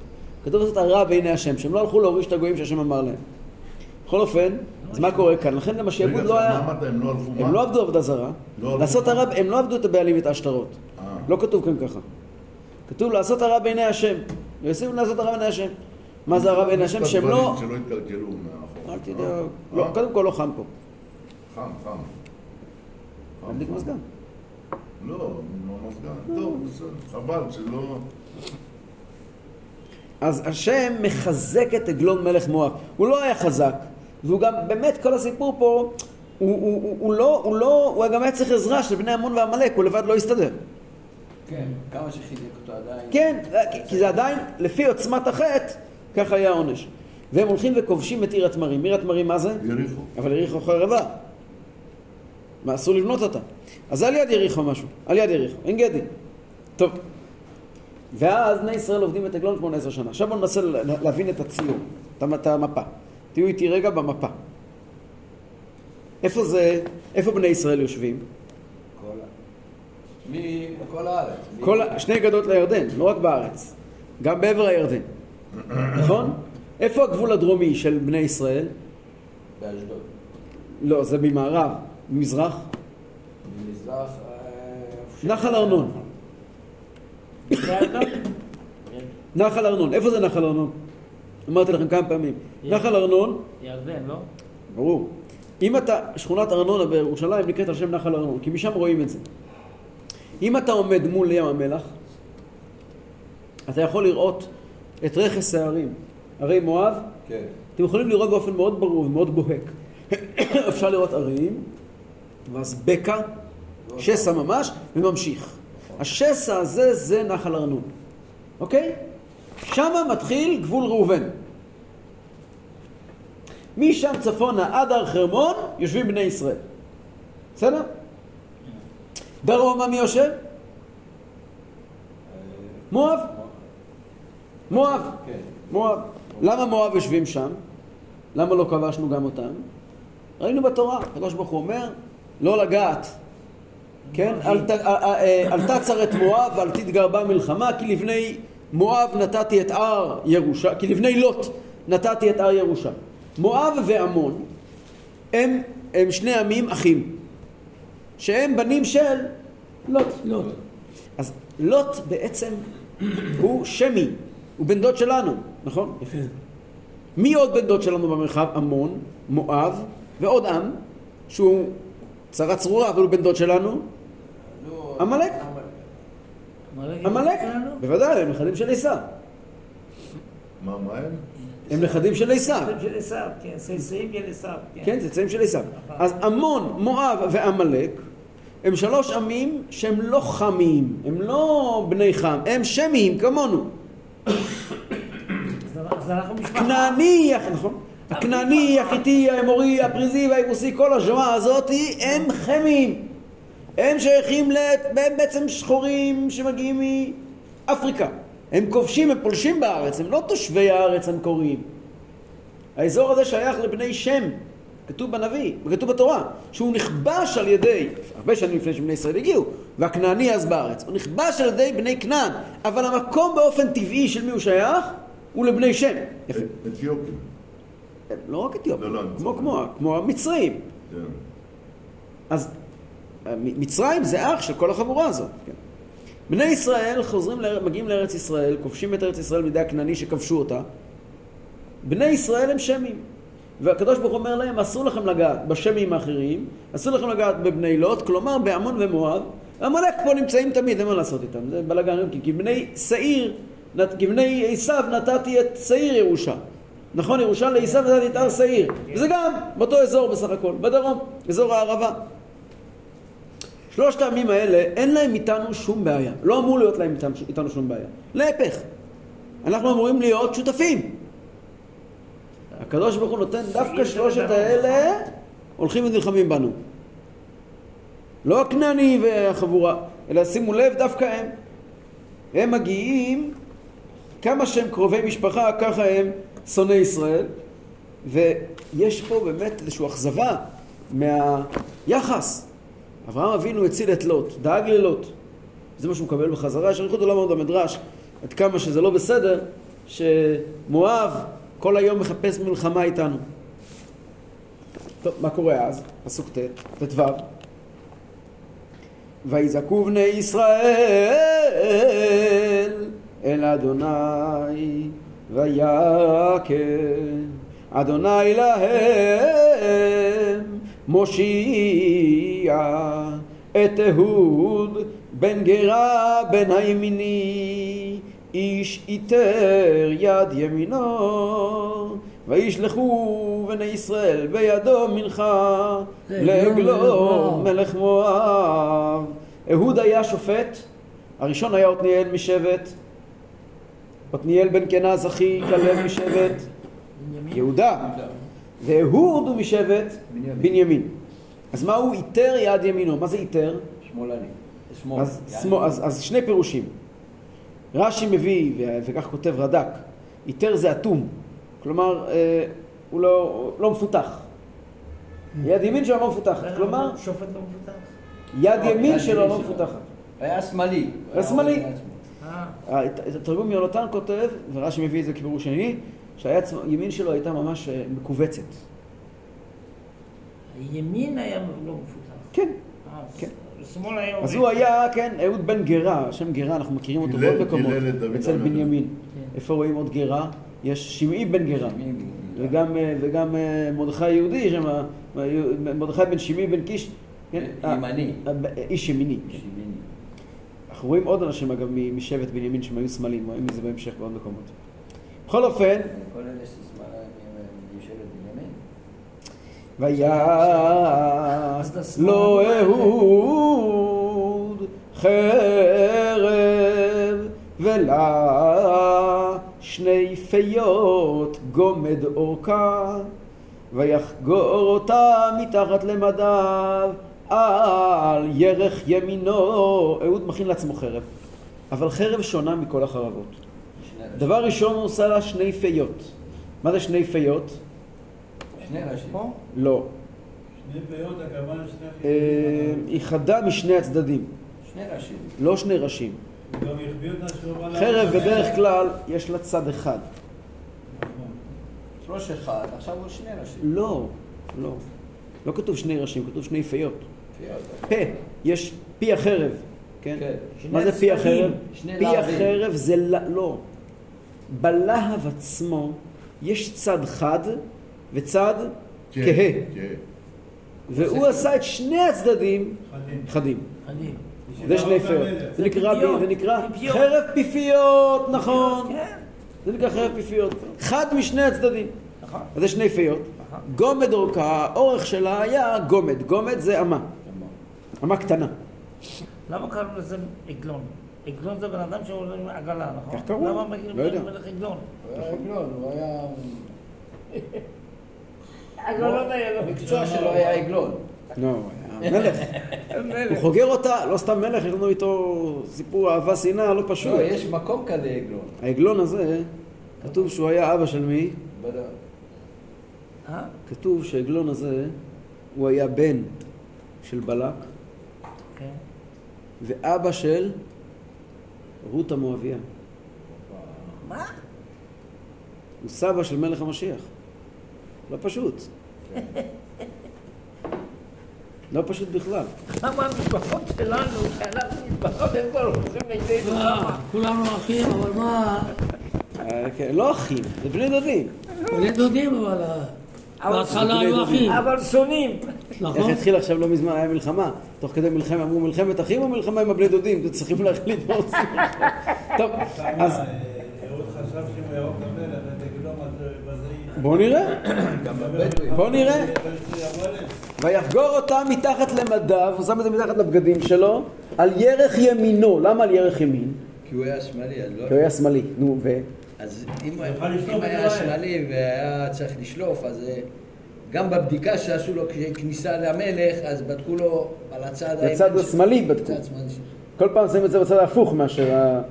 כתוב לעשות הרע בעיני השם, שהם לא הלכו להוריש את הגויים שהשם אמר להם. בכל אופן, אז מה קורה כאן? לכן גם השעבוד לא היה... הם לא הלכו מה? הם לא עבדו עבודה זרה, לא לעשות? הרע, הם לא עבדו את הבעלים ואת השטרות. אה. לא כתוב כאן ככה. כתוב לעשות הרע בעיני השם. יוצאים לעשות הרע בעיני השם. מה זה הרע בעיני השם? שהם לא... שלא יתקלקלו מאחור. אל תדאג. אה? לא, אה? קודם כל לא חם פה. חם, חם. חם. מזגן. לא, עם המזגן. טוב, בסדר. חבל שלא... אז השם מחזק את עגלון מלך מואב. הוא לא היה חזק, והוא גם, באמת, כל הסיפור פה, הוא, הוא, הוא, הוא לא, הוא לא, הוא גם היה צריך עזרה של בני עמון ועמלק, הוא לבד לא הסתדר. כן, כמה שחיזק אותו עדיין. כן, כי- זה עדיין, לפי עוצמת החטא, ככה היה העונש. והם הולכים וכובשים את עיר התמרים. עיר התמרים מה זה? יריחו. אבל יריחו חרבה. מה, אסור לבנות אותה. אז על יד יריחו משהו, על יד יריחו, אין גדי. טוב. ואז בני ישראל עובדים את עגלון 18 שנה. עכשיו בואו ננסה לה- להבין את הציור, את המפה. תהיו איתי רגע במפה. איפה זה, איפה בני ישראל יושבים? כל ה- מי... בכל הארץ. כל, שני גדות לירדן, לא רק בארץ, גם בעבר הירדן, נכון? איפה הגבול הדרומי של בני ישראל? באשדוד. לא, זה ממערב, ממזרח, במזרח... אה, נחל ארנון. נחל ארנון, איפה זה נחל ארנון? אמרתי לכם כמה פעמים. נחל ארנון, ירדן, לא? ברור. אם אתה, שכונת ארנונה בירושלים נקראת על שם נחל ארנון, כי משם רואים את זה. אם אתה עומד מול ים המלח, אתה יכול לראות את רכס ההרים, הרי מואב, כן. אתם יכולים לראות באופן מאוד ברור ומאוד בוהק. אפשר לראות ערים, ואז בקע, שסע ממש, וממשיך. השסע הזה זה נחל ארנון, אוקיי? שמה מתחיל גבול ראובן. משם צפונה עד הר חרמון יושבים בני ישראל. בסדר? דרומה מי יושב? מואב. מואב. מואב. למה מואב יושבים שם? למה לא כבשנו גם אותם? ראינו בתורה, הקדוש ברוך הוא אומר, לא לגעת. כן? אל, אה, אה, אה, תצר את מואב ואל תתגר בה מלחמה, כי לבני מואב נתתי את הר ירושה, כי לבני לוט נתתי את הר ירושה. מואב ועמון הם, הם שני עמים אחים, שהם בנים של לוט. לוט. אז לוט בעצם הוא שמי, הוא בן דוד שלנו, נכון? יפה. מי עוד בן דוד שלנו במרחב? עמון, מואב ועוד עם, שהוא צרה צרורה, אבל הוא בן דוד שלנו, נו, עמלק. עמלק, בוודאי, הם נכדים של עשיו. מה, מה הם? הם נכדים של עשיו. שם של עשיו, כן, סייסאים של עשיו, כן. כן, צאצאים של עשיו. אז עמון, מואב ועמלק הם שלוש עמים שהם לא חמיים, הם לא בני חם, הם שמיים כמונו. אז אנחנו משפחה. הכנעני, נכון? הכנעני, החיטי, האמורי, הפריזי והיבוסי, כל השמעה הזאת הם חמיים. הם שייכים. הם בעצם שחורים שמגיעים מאפריקה. הם כובשים, הם פולשים בארץ, הם לא תושבי הארץ המקוריים. האזור הזה שייך לבני שם, כתוב בנביא, וכתוב בתורה, שהוא נכבש על ידי, הרבה שנים לפני שבני ישראל הגיעו, והכנעני אז בארץ, הוא נכבש על ידי בני כנען, אבל המקום באופן טבעי של מי הוא שייך? ולבני שם. יפה. אתיופים. לא רק אתיופים, לא, לא, כמו, מצרים. כמו, כמו המצרים. כן. אז מ- מצרים זה אח של כל החבורה הזאת. כן. בני ישראל חוזרים, מגיעים לארץ ישראל, כובשים את ארץ ישראל מידי הכנעני שכבשו אותה. בני ישראל הם שמים. והקדוש ברוך אומר להם, אסור לכם לגעת בשמים האחרים, אסור לכם לגעת בבני לוט, כלומר בעמון ומואב. עמלק פה נמצאים תמיד, אין מה לעשות איתם, זה בלאגן כי, כי בני שעיר, כי בני עשיו נתתי את שעיר ירושה. נכון, ירושה לעשיו נתתי את הר שעיר. וזה גם באותו אזור בסך הכל, בדרום, אזור הערבה. שלושת העמים האלה, אין להם איתנו שום בעיה. לא אמור להיות להם איתנו, איתנו שום בעיה. להפך, אנחנו אמורים להיות שותפים. הקדוש ברוך הוא נותן דווקא שלושת האלה הולכים ונלחמים בנו. לא הכנעני והחבורה, אלא שימו לב, דווקא הם. הם מגיעים, כמה שהם קרובי משפחה, ככה הם שונאי ישראל. ויש פה באמת איזושהי אכזבה מהיחס. אברהם אבינו הציל את לוט, דאג ללוט. זה מה שהוא מקבל בחזרה. יש אריכות עולם מאוד במדרש, עד כמה שזה לא בסדר, שמואב כל היום מחפש מלחמה איתנו. טוב, מה קורה אז? פסוק ט', ט"ו. ויזעקו בני ישראל אל אדוני ויקם אדוני להם מושיע את אהוד בן גרה בן הימיני איש איתר יד ימינו וישלחו בני ישראל בידו מנחה לעגלון מלך מואב. אהוד היה שופט הראשון היה עתניאל משבט עתניאל בן קנז אחי כלב משבט. יהודה ואהוד הוא משבט בנימין. בנימין אז מה הוא איתר יד ימינו? מה זה איתר? שמאלני. שמאל. אז. שמאל, אז, אז שני פירושים. רש"י מביא, וכך כותב רד"ק, איתר זה אטום. כלומר, אה, הוא לא, לא מפותח. יד ימין שלו לא מפותחת. כלומר, שופט לא מפותח. יד לא, ימין יד שלו ימין לא. מפותחת. היה שמאלי. היה שמאלי. אה, התרגום יונתן כותב, ורש"י מביא את זה כפירוש שני, שהיד שמאל- ימין שלו הייתה ממש אה, מכווצת. הימין היה לא מפותח. כן. כן. היה... אז. הוא היה, כן, אהוד בן גרה, השם גרה, אנחנו מכירים אותו בעוד מקומות. אצל. בנימין. כן. איפה רואים עוד גרה? יש שמעי בן גרה. וגם, אה, וגם אה, מרדכי יהודי, שם, מרדכי בן שמעי בן קיש, כן, ימני. איש ימיני. כן. אנחנו רואים עוד אנשים אגב מ- משבט בנימין שהם היו שמאלים, רואים את זה בהמשך בעוד מקומות. בכל אופן. ויעש לו אהוד חרב ולה שני פיות גומד אורכה ויחגור אותה מתחת למדיו על ירך ימינו אהוד מכין לעצמו חרב אבל חרב שונה מכל החרבות. דבר ראשון הוא עושה לה שני פיות מה זה שני פיות? שני ראשים. לא שני פיות הכוונה שני אה. היא חדה משני הצדדים, שני ראשים. לא שני ראשים. חרב. בדרך כלל יש לה צד אחד. נכון. ראש אחד, עכשיו הוא שני ראשים. לא, לא. לא כתוב שני ראשים, כתוב שני פיות. פיות. פה, יש פי החרב, כן? כן. מה זה פי החרב? פי. החרב זה. לא. בלהב עצמו יש צד חד וצד כן, כהה. כן. והוא עשה את שני הצדדים חדים. זה שני זה פיות. המלך. זה נקרא. חרב פיפיות, נכון. כן, זה נקרא חרב פיפיות. חד משני הצדדים. נכון. אז זה שני פיות. נכון. גומד אורכה, האורך שלה היה גומד. גומד זה אמה. אמה קטנה. למה קראו לזה עגלון? עגלון זה בן אדם שעולה עם עגלה, נכון? כך קראו. למה מגיעים לא. למלך עגלון? הוא היה עגלון, הוא היה... עגלון היה לו. המקצוע שלו היה עגלון. לא, היה מלך. הוא חוגר אותה, לא סתם מלך, יש לנו איתו סיפור אהבה שנאה לא פשוט. לא, יש מקום כזה עגלון. העגלון הזה, כתוב שהוא היה אבא של מי? בוודאי. אה? כתוב שהעגלון הזה, הוא היה בן של בלק כן. ואבא של רות המואביה. מה? הוא סבא של מלך המשיח. לא פשוט. לא פשוט בכלל. כמה המשפחות שלנו, שאנחנו משפחות, הם כבר הולכים נגדנו. אה, כולנו אחים, אבל מה... אה, כן, לא אחים, זה בני דודים. בני דודים, אבל... אה, אבל- בהתחלה היו אחים, אבל שונאים. איך נכון? התחיל עכשיו לא מזמן, היה מלחמה. תוך כדי מלחמה אמרו מלחמת אחים או מלחמה עם הבני דודים? אתם צריכים להחליט מה עושים. טוב, אז זה... בואו נראה. בואו נראה. ויחגור אותה מתחת למדיו, הוא שם את זה מתחת לבגדים שלו, על ירך ימינו. למה על ירך ימין? כי הוא היה שמאלי, לא... כי הוא היה שמאלי. נו, ו... אז אם הוא היה. שמאלי והיה צריך לשלוף, אז אה, גם בבדיקה שעשו לו כניסה למלך, אז בדקו לו על הצד בצד השמאלי בדקו. בצד השמאלי של- כל פעם שמים את זה בצד ההפוך מאשר ה...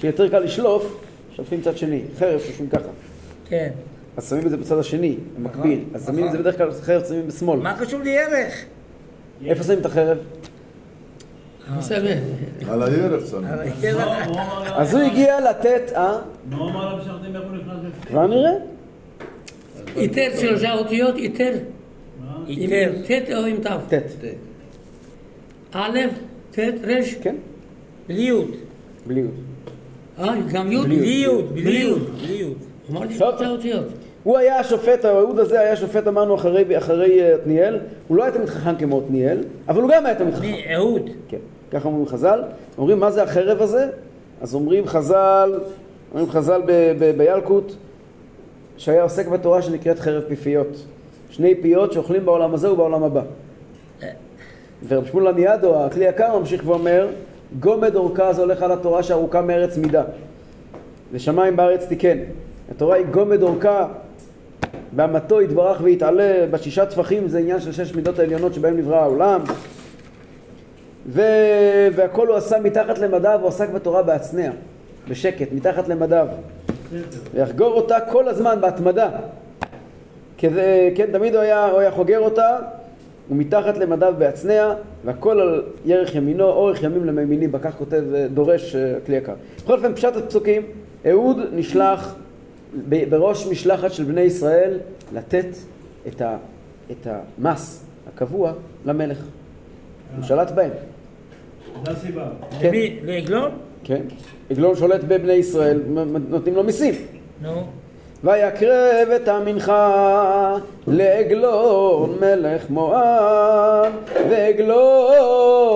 שיותר קל לשלוף, שולפים צד שני. חרב שולפים ככה. כן. אז שמים את זה בצד השני, במקביל. אז שמים את זה בדרך כלל חרב שמים בשמאל. מה קשור לירך? איפה שמים את החרב? בסדר. על הירך שמים. אבל אז הוא הגיע לתת, אה? מה הוא אמר למשרתים איך הוא נכנס בפנים? כבר נראה. איתר שלושה אותיות, איתר. איתר. ט' או עם ת'? ט'. א', ט', ר', כן? בלי יוד. בלי יוד. אה, גם י'? בלי יוד. בלי. יוד. בלי יוד. אמרתי טוב. שלושה אותיות. הוא היה השופט, האהוד הזה היה שופט אמרנו אחרי, אחרי אה, עתניאל, הוא לא היה תמיד חכם כמו עתניאל, אבל הוא גם היה תמיד חכם. אהוד. כן, ככה אומרים חז"ל. אומרים מה זה החרב הזה? אז אומרים חז"ל, אומרים חז"ל בילקוט, שהיה עוסק בתורה שנקראת חרב פיפיות. שני פיות שאוכלים בעולם הזה ובעולם הבא. ורב שמואל לניאדו, הכלי יקר, ממשיך ואומר, גומד אורכה זה הולך על התורה שארוכה מארץ מידה. ושמיים בארץ תיקן. התורה היא גומד אורכה, באמתו יתברך ויתעלה, בשישה טפחים זה עניין של שש מידות העליונות שבהם נברא העולם. ו... והכל הוא עשה מתחת למדיו, הוא עסק בתורה בהצנע, בשקט, מתחת למדיו. ויחגור אותה כל הזמן בהתמדה. כזה, כן, תמיד הוא היה, הוא היה חוגר אותה, ומתחת למדיו בהצנע, והכל על ירך ימינו, אורך ימים למימיני, בכך כותב, אה, דורש אה, הכלי יקר. בכל אופן, פשט הפסוקים, אהוד נשלח בראש משלחת של בני ישראל לתת את, ה, את המס הקבוע למלך. הוא שלט בהם. זו הסיבה. כן. למי? לעגלון? כן? עגלון שולט בבני ישראל, נותנים לו מיסים. נו. ויקרב את המנחה לעגלון מלך מואב ועגלון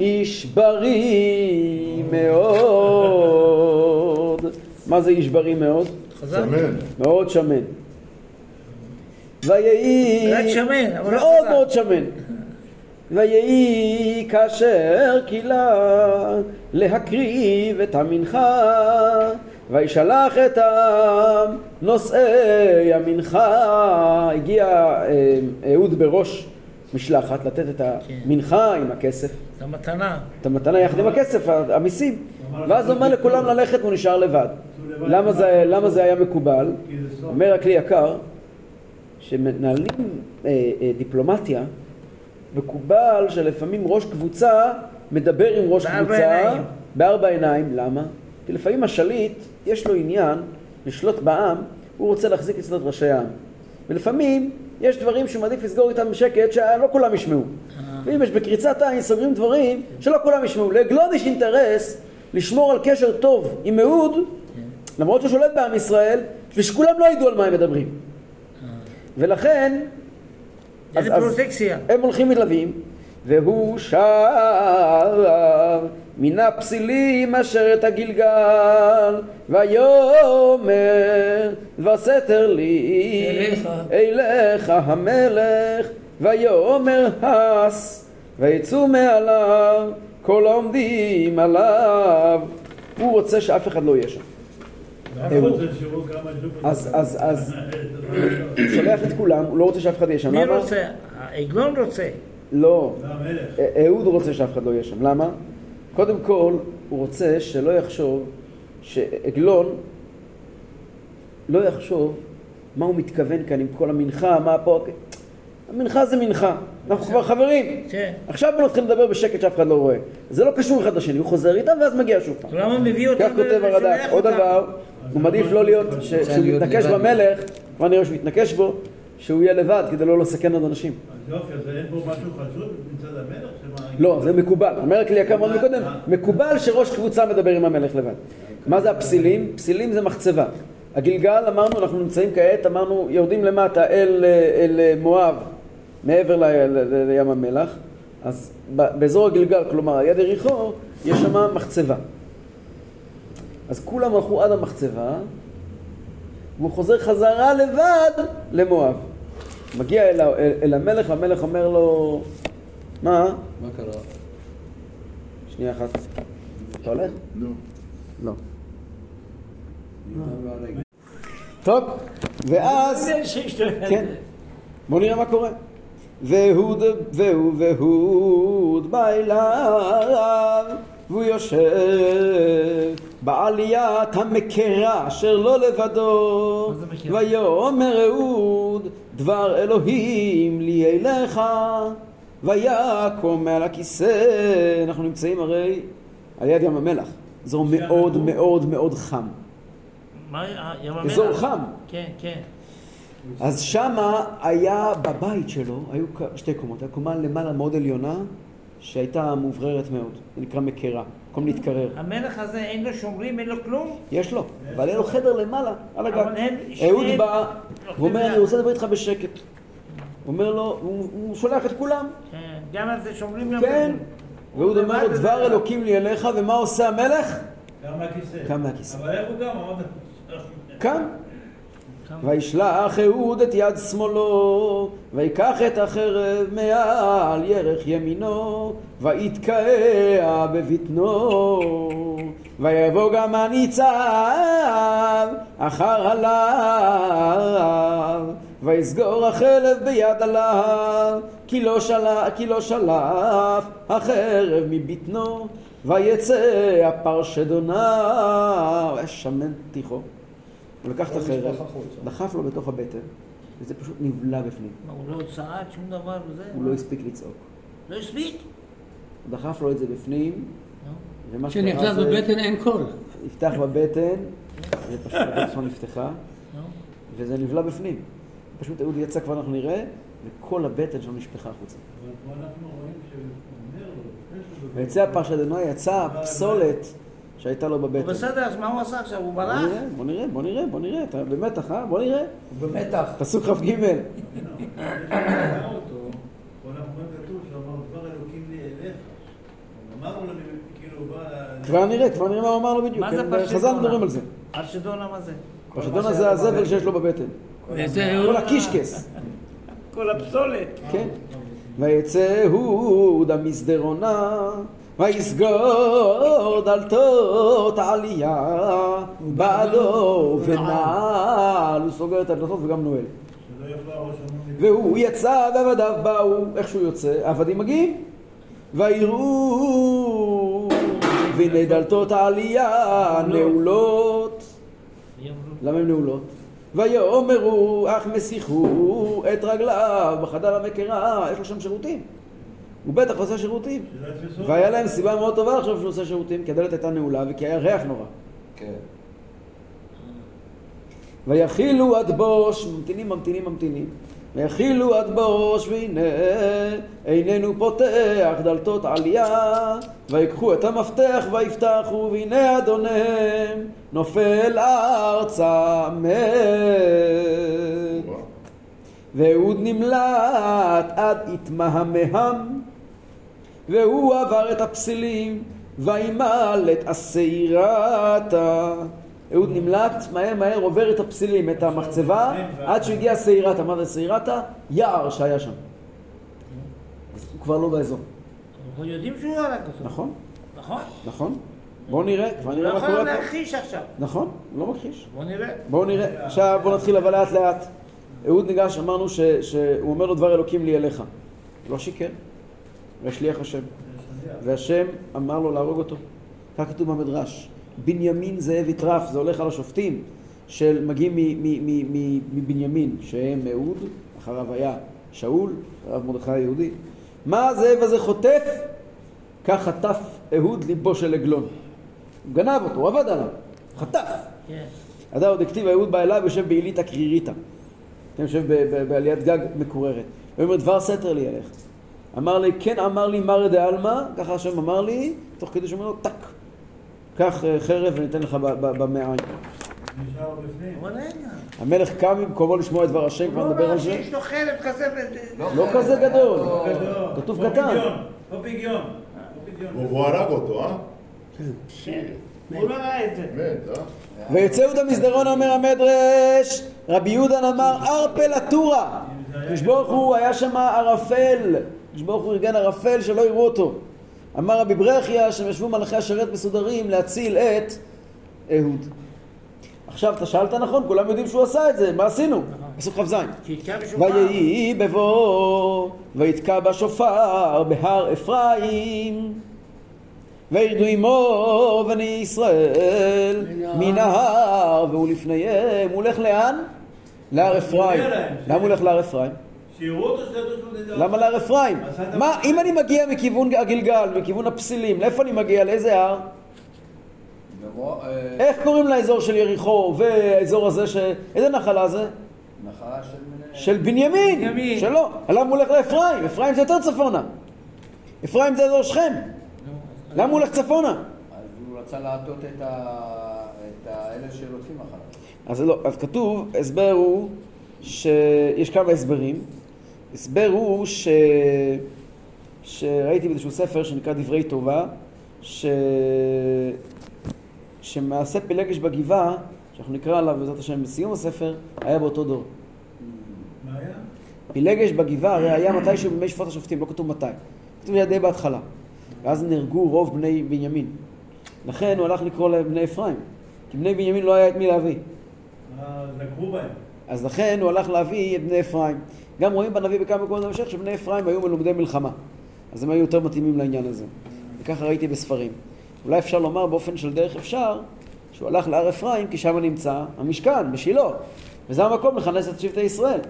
איש בריא מאוד מה זה איש בריא מאוד? חזק. שמן. מאוד שמן ויהי רק שמן, אבל לא מאוד חזק. מאוד שמן ויהי כאשר קילה להקריב את המנחה וישלח את העם נושאי המנחה הגיע אה, אהוד בראש משלחת לתת את המנחה עם הכסף את המתנה. את המתנה יחד עם הכסף, המיסים ואז אומר לכולם ללכת והוא נשאר לבד למה זה, למה זה היה מקובל? אומר הכלי יקר שמנהלים אה, אה, דיפלומטיה מקובל שלפעמים ראש קבוצה מדבר עם ראש בארבע קבוצה עיניים. בארבע עיניים, למה? כי לפעמים השליט יש לו עניין לשלוט בעם, הוא רוצה להחזיק אצלו את ראשי העם. ולפעמים יש דברים שהוא מעדיף לסגור איתם בשקט שלא כולם ישמעו. ואם יש בקריצת עין סוגרים דברים שלא כולם ישמעו. לעגלון יש אינטרס לשמור על קשר טוב עם אהוד למרות שהוא שולט בעם ישראל ושכולם לא ידעו על מה הם מדברים. ולכן אז- איזה אז- פרוטקציה. הם הולכים מתלווים, והוא שר מן הפסילים אשר את הגלגל, ויאמר וסתר לי אליך. אליך המלך, ויאמר הס, ויצאו מעליו כל העומדים עליו. הוא רוצה שאף אחד לא יהיה שם. ג'ובות. אז, אז, אז, הוא שולח את כולם, הוא לא רוצה שאף אחד יהיה שם. מי? רוצה? העגלון רוצה. לא. זה המלך. אה, אהוד רוצה שאף אחד לא יהיה שם. למה? קודם כל, הוא רוצה שלא יחשוב שעגלון לא יחשוב מה הוא מתכוון כאן עם כל המנחה, מה פה... המנחה זה מנחה, אנחנו כבר חברים. כן. עכשיו בוא נתחיל לדבר בשקט שאף אחד לא רואה. זה לא קשור אחד לשני, הוא חוזר איתם ואז מגיע שוב פעם. למה מביא אותם כך כותב הרד"ק. עוד? דבר, הוא מעדיף לא להיות, ש- רוצה שהוא להיות יתנקש לבד. במלך, כבר נראה שהוא יתנקש בו, שהוא יהיה לבד כדי לא לסכן עוד אנשים. אז יופי, אז אין פה משהו חשוב מצד המלך? לא, זה מקובל. אומר הכלי יקר מאוד מקודם, מקובל שראש קבוצה מדבר עם המלך לבד. מה זה הפסילים? פסילים זה מחצבה. הגלגל, אמרנו, אנחנו נמצאים כעת, אמרנו, יורדים למטה אל, אל מואב, מעבר ל, ל, ל, לים המלח, אז ב- באזור הגלגל, כלומר, יד יריחו, יש שם מחצבה. אז כולם הלכו עד המחצבה, והוא חוזר חזרה לבד למואב. מגיע אל, אל, אל המלך, והמלך אומר לו, מה? מה קרה? שנייה אחת. אתה הולך? לא. לא. טוב, ואז, כן, בואו נראה מה קורה. והוד, והוא והוד בא אליו, והוא יושב בעליית המקרה אשר לא לבדו. ויאמר אהוד, דבר אלוהים לי אליך, ויקום מעל הכיסא. אנחנו נמצאים הרי על יד ים המלח. אזור מאוד מאוד מאוד חם. מה, ים המלח? אזור חם. כן, כן. אז שמה היה, בבית שלו, היו שתי קומות. הייתה קומה למעלה מאוד עליונה, שהייתה מאובררת מאוד. זה נקרא מקרה, מקום להתקרר. המלך הזה אין לו שומרים, אין לו כלום? יש לו, אבל היה לו חדר למעלה, על הגג. אהוד בא, לוקחים ואומר, יד. אני רוצה לדבר איתך בשקט. הוא אומר לו, הוא הוא שולח את כולם. כן, גם על זה שומרים גם כן. והוא אומר לו, דבר. אלוקים לי אליך, ומה עושה המלך? קם מהכיסא. קם מהכיסא. אבל איך הוא קם? קם. וישלח אהוד את יד שמאלו, ויקח את החרב מעל ירך ימינו, ויתקע בבטנו. ויבוא גם הניצב אחר עליו, ויסגור החלב ביד עליו, כי לא שלף, כי לא שלף החרב מבטנו, ויצא הפרשדונה, היה שמן תיכו. הוא לקח את החרב, החוצה. דחף לו בתוך הבטן, וזה פשוט נבלע בפנים. מה, הוא לא צעד שום דבר וזה? הוא לא הספיק לצעוק. לא הספיק? הוא דחף לו את זה בפנים. ומה שקרה כשנכנס זה, בבטן אין קול. נפתח בבטן, ופשוט הבטן שלו נפתחה. וזה נבלע בפנים. פשוט אהוד יצא כבר אנחנו נראה, וכל הבטן שלו נשפכה החוצה. אבל פה אנחנו רואים שהוא אומר לו, ויצא הפרשדנוע, יצא הפסולת שהייתה לו בבטן. בסדר, אז מה הוא עשה עכשיו? הוא ברח? בוא נראה, בוא נראה, בוא נראה, אתה במתח, אה? בוא נראה. הוא במתח. פסוק כ"ג. כאילו, הוא כבר נראה, כבר נראה מה הוא אמר לו בדיוק. מה זה כן, פרשדונה? חז"ל מדברים על זה. פרשדונה מה זה? פרשדונה זה הזבל שיש לו בבטן. כל הקישקס. כל הפסולת. כן. ויצא אהוד המסדרונה, ויסגור דלתות העלייה בעדו ונעל. הוא סוגר את הדלתות וגם נועל. והוא יצא ועבדיו באו, איך שהוא יוצא, העבדים מגיעים. ויראו, והנה דלתות העלייה נעולות. למה הן נעולות? ויאמרו אך מסיחו את רגליו בחדר המקרה, יש לו שם שירותים. הוא בטח עושה שירותים. והיה להם סיבה מאוד טובה לחשוב שהוא עושה שירותים, כי הדלת הייתה נעולה וכי היה ריח נורא. כן. ויחילו עד בוש, ממתינים, ממתינים, ממתינים. ויחילו עד בוש, והנה איננו פותח דלתות עלייה. ויקחו את המפתח ויפתחו, והנה אדוניהם נופל ארצה מת. ואהוד נמלט עד התמהמהם, והוא עבר את הפסילים, וימל את השעירתה. אהוד נמלט, מהר מהר עובר את הפסילים, את המחצבה, עד שהגיע שעירתה. מה זה שעירתה? יער שהיה שם. הוא כבר לא באזור. אנחנו יודעים שהוא הרג אותו. נכון? נכון? נכון? בואו נראה, כבר נראה לא מה יכול קורה פה. להכחיש עכשיו. נכון, לא מכחיש. בוא נראה. בואו נראה. עכשיו בואו נתחיל אבל לאט לאט. אהוד ניגש, אמרנו שהוא אומר לו דבר אלוקים לי אליך. לא שיקר. והשליח השם. והשם אמר לו להרוג אותו. כך כתוב במדרש. בנימין זאב יטרף, זה הולך על השופטים של מגיעים מבנימין, שהם אהוד, אחריו היה שאול, הרב מרדכי היהודי. מה הזאב הזה חוטף? כך חטף אהוד ליבו של עגלון. הוא גנב אותו, הוא עבד עליו, חטף. כן. אדם עוד הכתיב, אהוד בא אליו, יושב בעילית הקריריתא. יושב בעליית גג מקוררת. הוא אומר, דבר סתר לי עליך. אמר לי, כן אמר לי מרא דעלמא, ככה השם אמר לי, תוך כדי שהוא אומר לו, טק. קח אה, חרב וניתן לך במעיים. המלך קם במקומו לשמוע את דבר השם, כבר הוא נדבר על זה. שיש לו חלב כזה ו... לא כזה גדול. לא. כתוב קטן. כמו פדיון. והוא הרג אותו, אה? הוא לא ראה את זה. מת, אה? ויצא יהודה מסדרון אומר המדרש, רבי יהודה אמר ערפל עטורה. הקדוש ברוך הוא היה שם ערפל, הקדוש ברוך הוא ארגן ערפל שלא יראו אותו. אמר רבי ברכיה שהם ישבו מלאכי השרת מסודרים להציל את אהוד. עכשיו אתה שאלת נכון, כולם יודעים שהוא עשה את זה, מה עשינו? פסוק כ"ז. ויהי בבוא, ויתקע בשופר בהר אפרים, וירדו עמו בני ישראל מן ההר, והוא לפניהם, הוא הולך לאן? להר אפרים. למה הוא הולך להר אפרים? שיראו אותו שידעו שהוא נדע. למה להר אפרים? מה, אם אני מגיע מכיוון הגלגל, מכיוון הפסילים, לאיפה אני מגיע? לאיזה הר? אה, איך קוראים לאזור של יריחו והאזור הזה, ש... איזה נחלה זה? נחלה של. של בנימין, בנימין. שלא. למה הוא הולך לאפרים? אפרים זה יותר צפונה. אפרים זה אזור שכם. למה הוא הולך צפונה? אז הוא רצה להטות את האלה שרודפים אחריו. אז לא, אז כתוב, הסבר הוא שיש כמה הסברים. הסבר הוא ש... שראיתי באיזשהו ספר שנקרא דברי טובה, ש... שמעשה פילגש בגבעה, שאנחנו נקרא עליו בעזרת השם בסיום הספר, היה באותו דור. מה היה? פילגש בגבעה הרי היה מתישהו בימי שפוט השופטים, לא כתוב מתי. כתוב די בהתחלה. ואז נהרגו רוב בני בנימין. לכן הוא הלך לקרוא להם בני אפרים. כי בני בנימין לא היה את מי להביא. אה, נגעו בהם. אז לכן הוא הלך להביא את בני אפרים. גם רואים בנביא בכמה מקומות בהמשך שבני אפרים היו מלומדי מלחמה. אז הם היו יותר מתאימים לעניין הזה. וככה ראיתי בספרים. אולי אפשר לומר באופן של דרך אפשר, שהוא הלך להר אפרים כי שם נמצא המשכן, בשילה. וזה המקום לכנס את שבטי ישראל.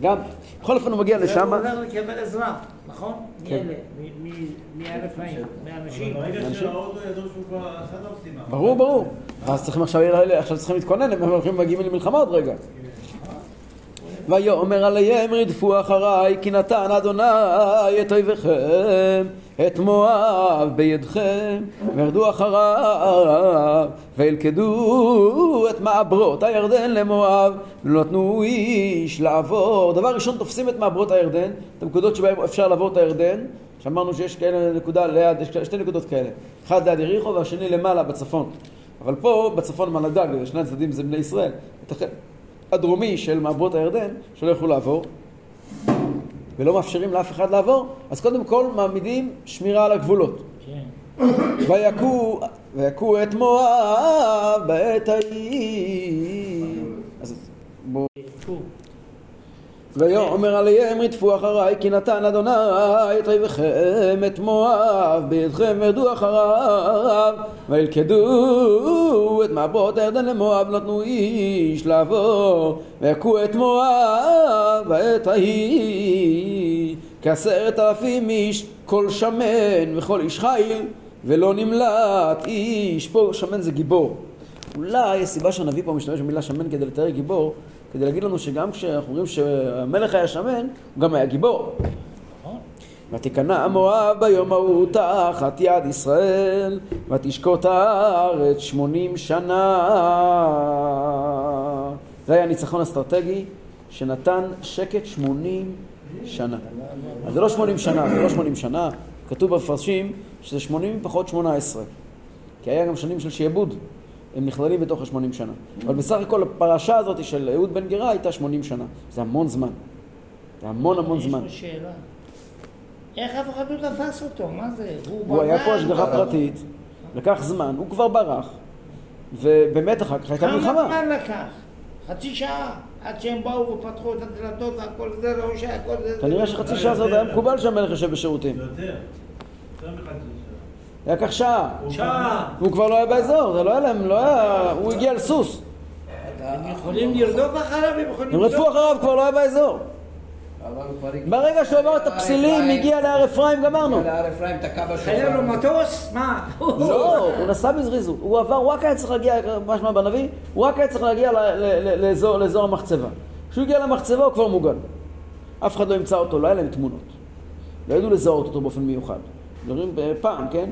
גם, בכל אופן הוא מגיע לשם. הוא הולך לקבל עזרה, נכון? כן. מאלה, מ- מ- מהרפאים, מהאנשים. ברגע אותו ידעו שהוא כבר עשה את המשימה. ברור, ברור. ואז צריכים עכשיו, עכשיו צריכים להתכונן, הם הולכים מגיעים למלחמה עוד רגע. ויאמר עליהם רדפו אחריי כי נתן אדוני את אויביכם את מואב בידכם. וירדו אחריו וילכדו את מעברות הירדן למואב. ולא נתנו איש לעבור. דבר ראשון תופסים את מעברות הירדן את הנקודות שבהן אפשר לעבור את הירדן. שאמרנו שיש כאלה נקודה ליד, יש שתי נקודות כאלה. אחד ליד יריחו והשני למעלה בצפון. אבל פה בצפון מעל הגג, שני הצדדים זה בני ישראל הדרומי של מעברות הירדן שלא יכלו לעבור ולא מאפשרים לאף אחד לעבור אז קודם כל מעמידים שמירה על הגבולות כן. ויכו, ויכו את מואב בעת ההיא אז בואו. ויאמר עליהם רדפו אחריי כי נתן אדוני את אויביכם את מואב בידכם וירדו אחריו. וילכדו את מעברות הירדן למואב נתנו איש לעבור. ויכו את מואב בעת ההיא. כעשרת אלפים איש כל שמן וכל איש חיל ולא נמלט איש. פה שמן זה גיבור. אולי הסיבה שהנביא פה משתמש במילה שמן כדי לתאר גיבור, כדי להגיד לנו שגם כשאנחנו אומרים שהמלך היה שמן, הוא גם היה גיבור. ותיכנע מואב ביום ההוא תחת יד ישראל, ותשקוט הארץ שמונים שנה. זה היה ניצחון אסטרטגי שנתן שקט שמונים שנה. אז זה לא שמונים שנה, זה לא שמונים שנה, כתוב במפרשים שזה שמונים פחות שמונה עשרה. כי היה גם שנים של שעבוד, הם נכללים בתוך השמונים שנה. אבל בסך הכל הפרשה הזאת של אהוד בן גרה הייתה שמונים שנה. זה המון זמן. זה המון המון זמן. יש לי שאלה. איך אף אחד לא תפס אותו? מה זה? הוא היה פה השגחה הוא- פרטית, לקח זמן, הוא כבר ברח, ובאמת אחר כך הייתה כמה מלחמה. זמן לקח? חצי שעה. עד שהם באו ופתחו את הדלתות והכל זה, ראו שהכל זה... כנראה שחצי שעה זה עוד היה מקובל שהמלך יושב בשירותים. יותר. יותר מחצי לקח שעה. שעה. הוא כבר לא היה באזור, זה לא היה להם, לא היה... הוא הגיע על סוס. הם יכולים לרדוף אחריו, הם יכולים... הם רדפו אחריו, כבר לא היה באזור. ברגע שהוא עבר את הפסילים, הגיע להר אפרים, גמרנו. להר אפרים, תקע בשופר. היה לו מטוס? מה? לא, הוא נסע בזריזות. הוא עבר, הוא רק היה צריך להגיע, משמע בנביא, הוא רק היה צריך להגיע לאזור המחצבה. כשהוא הגיע למחצבה הוא כבר מוגן. אף אחד לא ימצא אותו, לא היה להם תמונות. לא ידעו לזהות אותו באופן מיוחד. מדברים פעם, כן?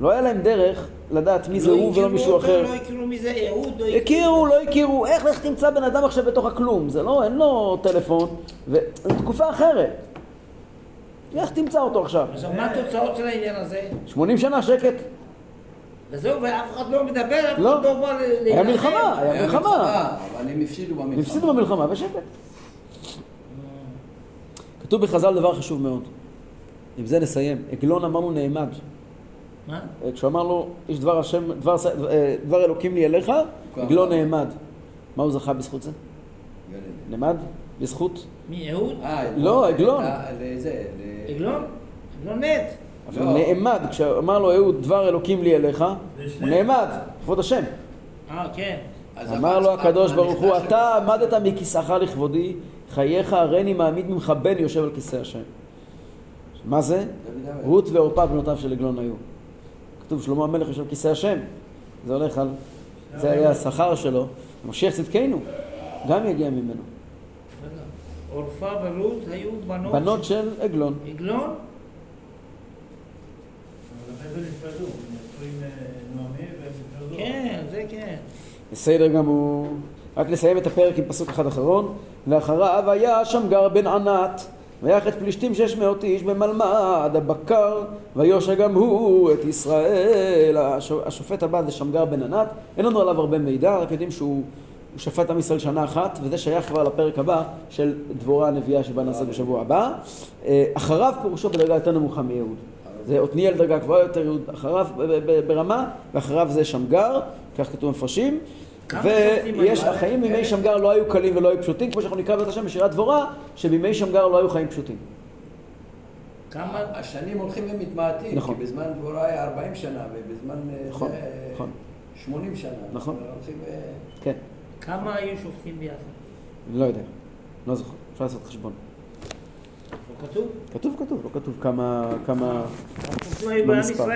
לא היה להם דרך לדעת מי זה לא הוא ולא הכירו מישהו אחר. לא הכירו מי זה אהוד, לא הכירו, לא הכירו, איך לך תמצא בן אדם עכשיו בתוך הכלום? זה לא, אין לו טלפון, וזו תקופה אחרת. איך תמצא אותו עכשיו? עכשיו, מה התוצאות של העניין הזה? 80 שנה שקט. וזהו, ואף אחד לא מדבר, אף לא. אחד לא בא ל- היה. מלחמה, היה מלחמה. אבל הם הפסידו במלחמה. הפסידו במלחמה בשקט. כתוב בחז"ל דבר חשוב מאוד. עם זה נסיים. עגלון אמרנו נעמד. מה? כשהוא אמר לו, יש דבר השם, דבר, אה, דבר אלוקים לי אליך, עגלון אמר. נעמד. מה הוא זכה בזכות זה? נעמד? בזכות? מי, אהוד? אה, לא, עגלון. עגלון? עגלון מת. אבל לא. נעמד, כשאמר לו אהוד, דבר אלוקים לי אליך, הוא נעמד, לכבוד השם. אה, כן. אמר לו הקדוש ברוך הוא, אתה עמדת מכיסאך לכבודי, חייך הריני מעמיד ממך בן יושב על כיסא השם. מה זה? רות ועורפה בנותיו של עגלון היו. כתוב שלמה המלך יושב כיסא השם. זה הולך על... זה היה השכר שלו. משיח צדקנו, גם יגיע ממנו. עורפה ורות היו בנות. בנות של עגלון. עגלון? אה. כן, זה כן. בסדר גמור. רק נסיים את הפרק עם פסוק אחד אחרון. ואחריו היה שמגר בן ענת, ויח את פלישתים שש מאות איש במלמד הבקר, ויושע גם הוא את ישראל. הש- השופט הבא זה שמגר בן ענת, אין לנו עליו הרבה מידע, רק יודעים שהוא הוא שפט עם ישראל שנה אחת, וזה שייך כבר לפרק הבא של דבורה הנביאה שבה נעשה בשבוע הבא. אה, אחריו פירושו בדרגה יותר נמוכה מיהוד. זה עתניאל דרגה גבוהה יותר, אחריו ברמה, ואחריו זה שמגר, כך כתוב מפרשים. ויש? החיים בימי שמגר לא היו קלים ולא היו פשוטים, כמו שאנחנו נקרא בעזרת השם בשירת דבורה, שבימי שמגר לא היו חיים פשוטים. כמה... השנים הולכים ומתמעטים, נכון. כי בזמן דבורה היה 40 שנה, ובזמן אה, נכון, זה, נכון. 80 שנה. נכון. הולכים ו- כן, כמה היו שופטים ביחד? לא יודע, לא זוכר, אפשר לעשות חשבון. לא כתוב? כתוב, כתוב, לא כתוב כמה, כמה, כתוב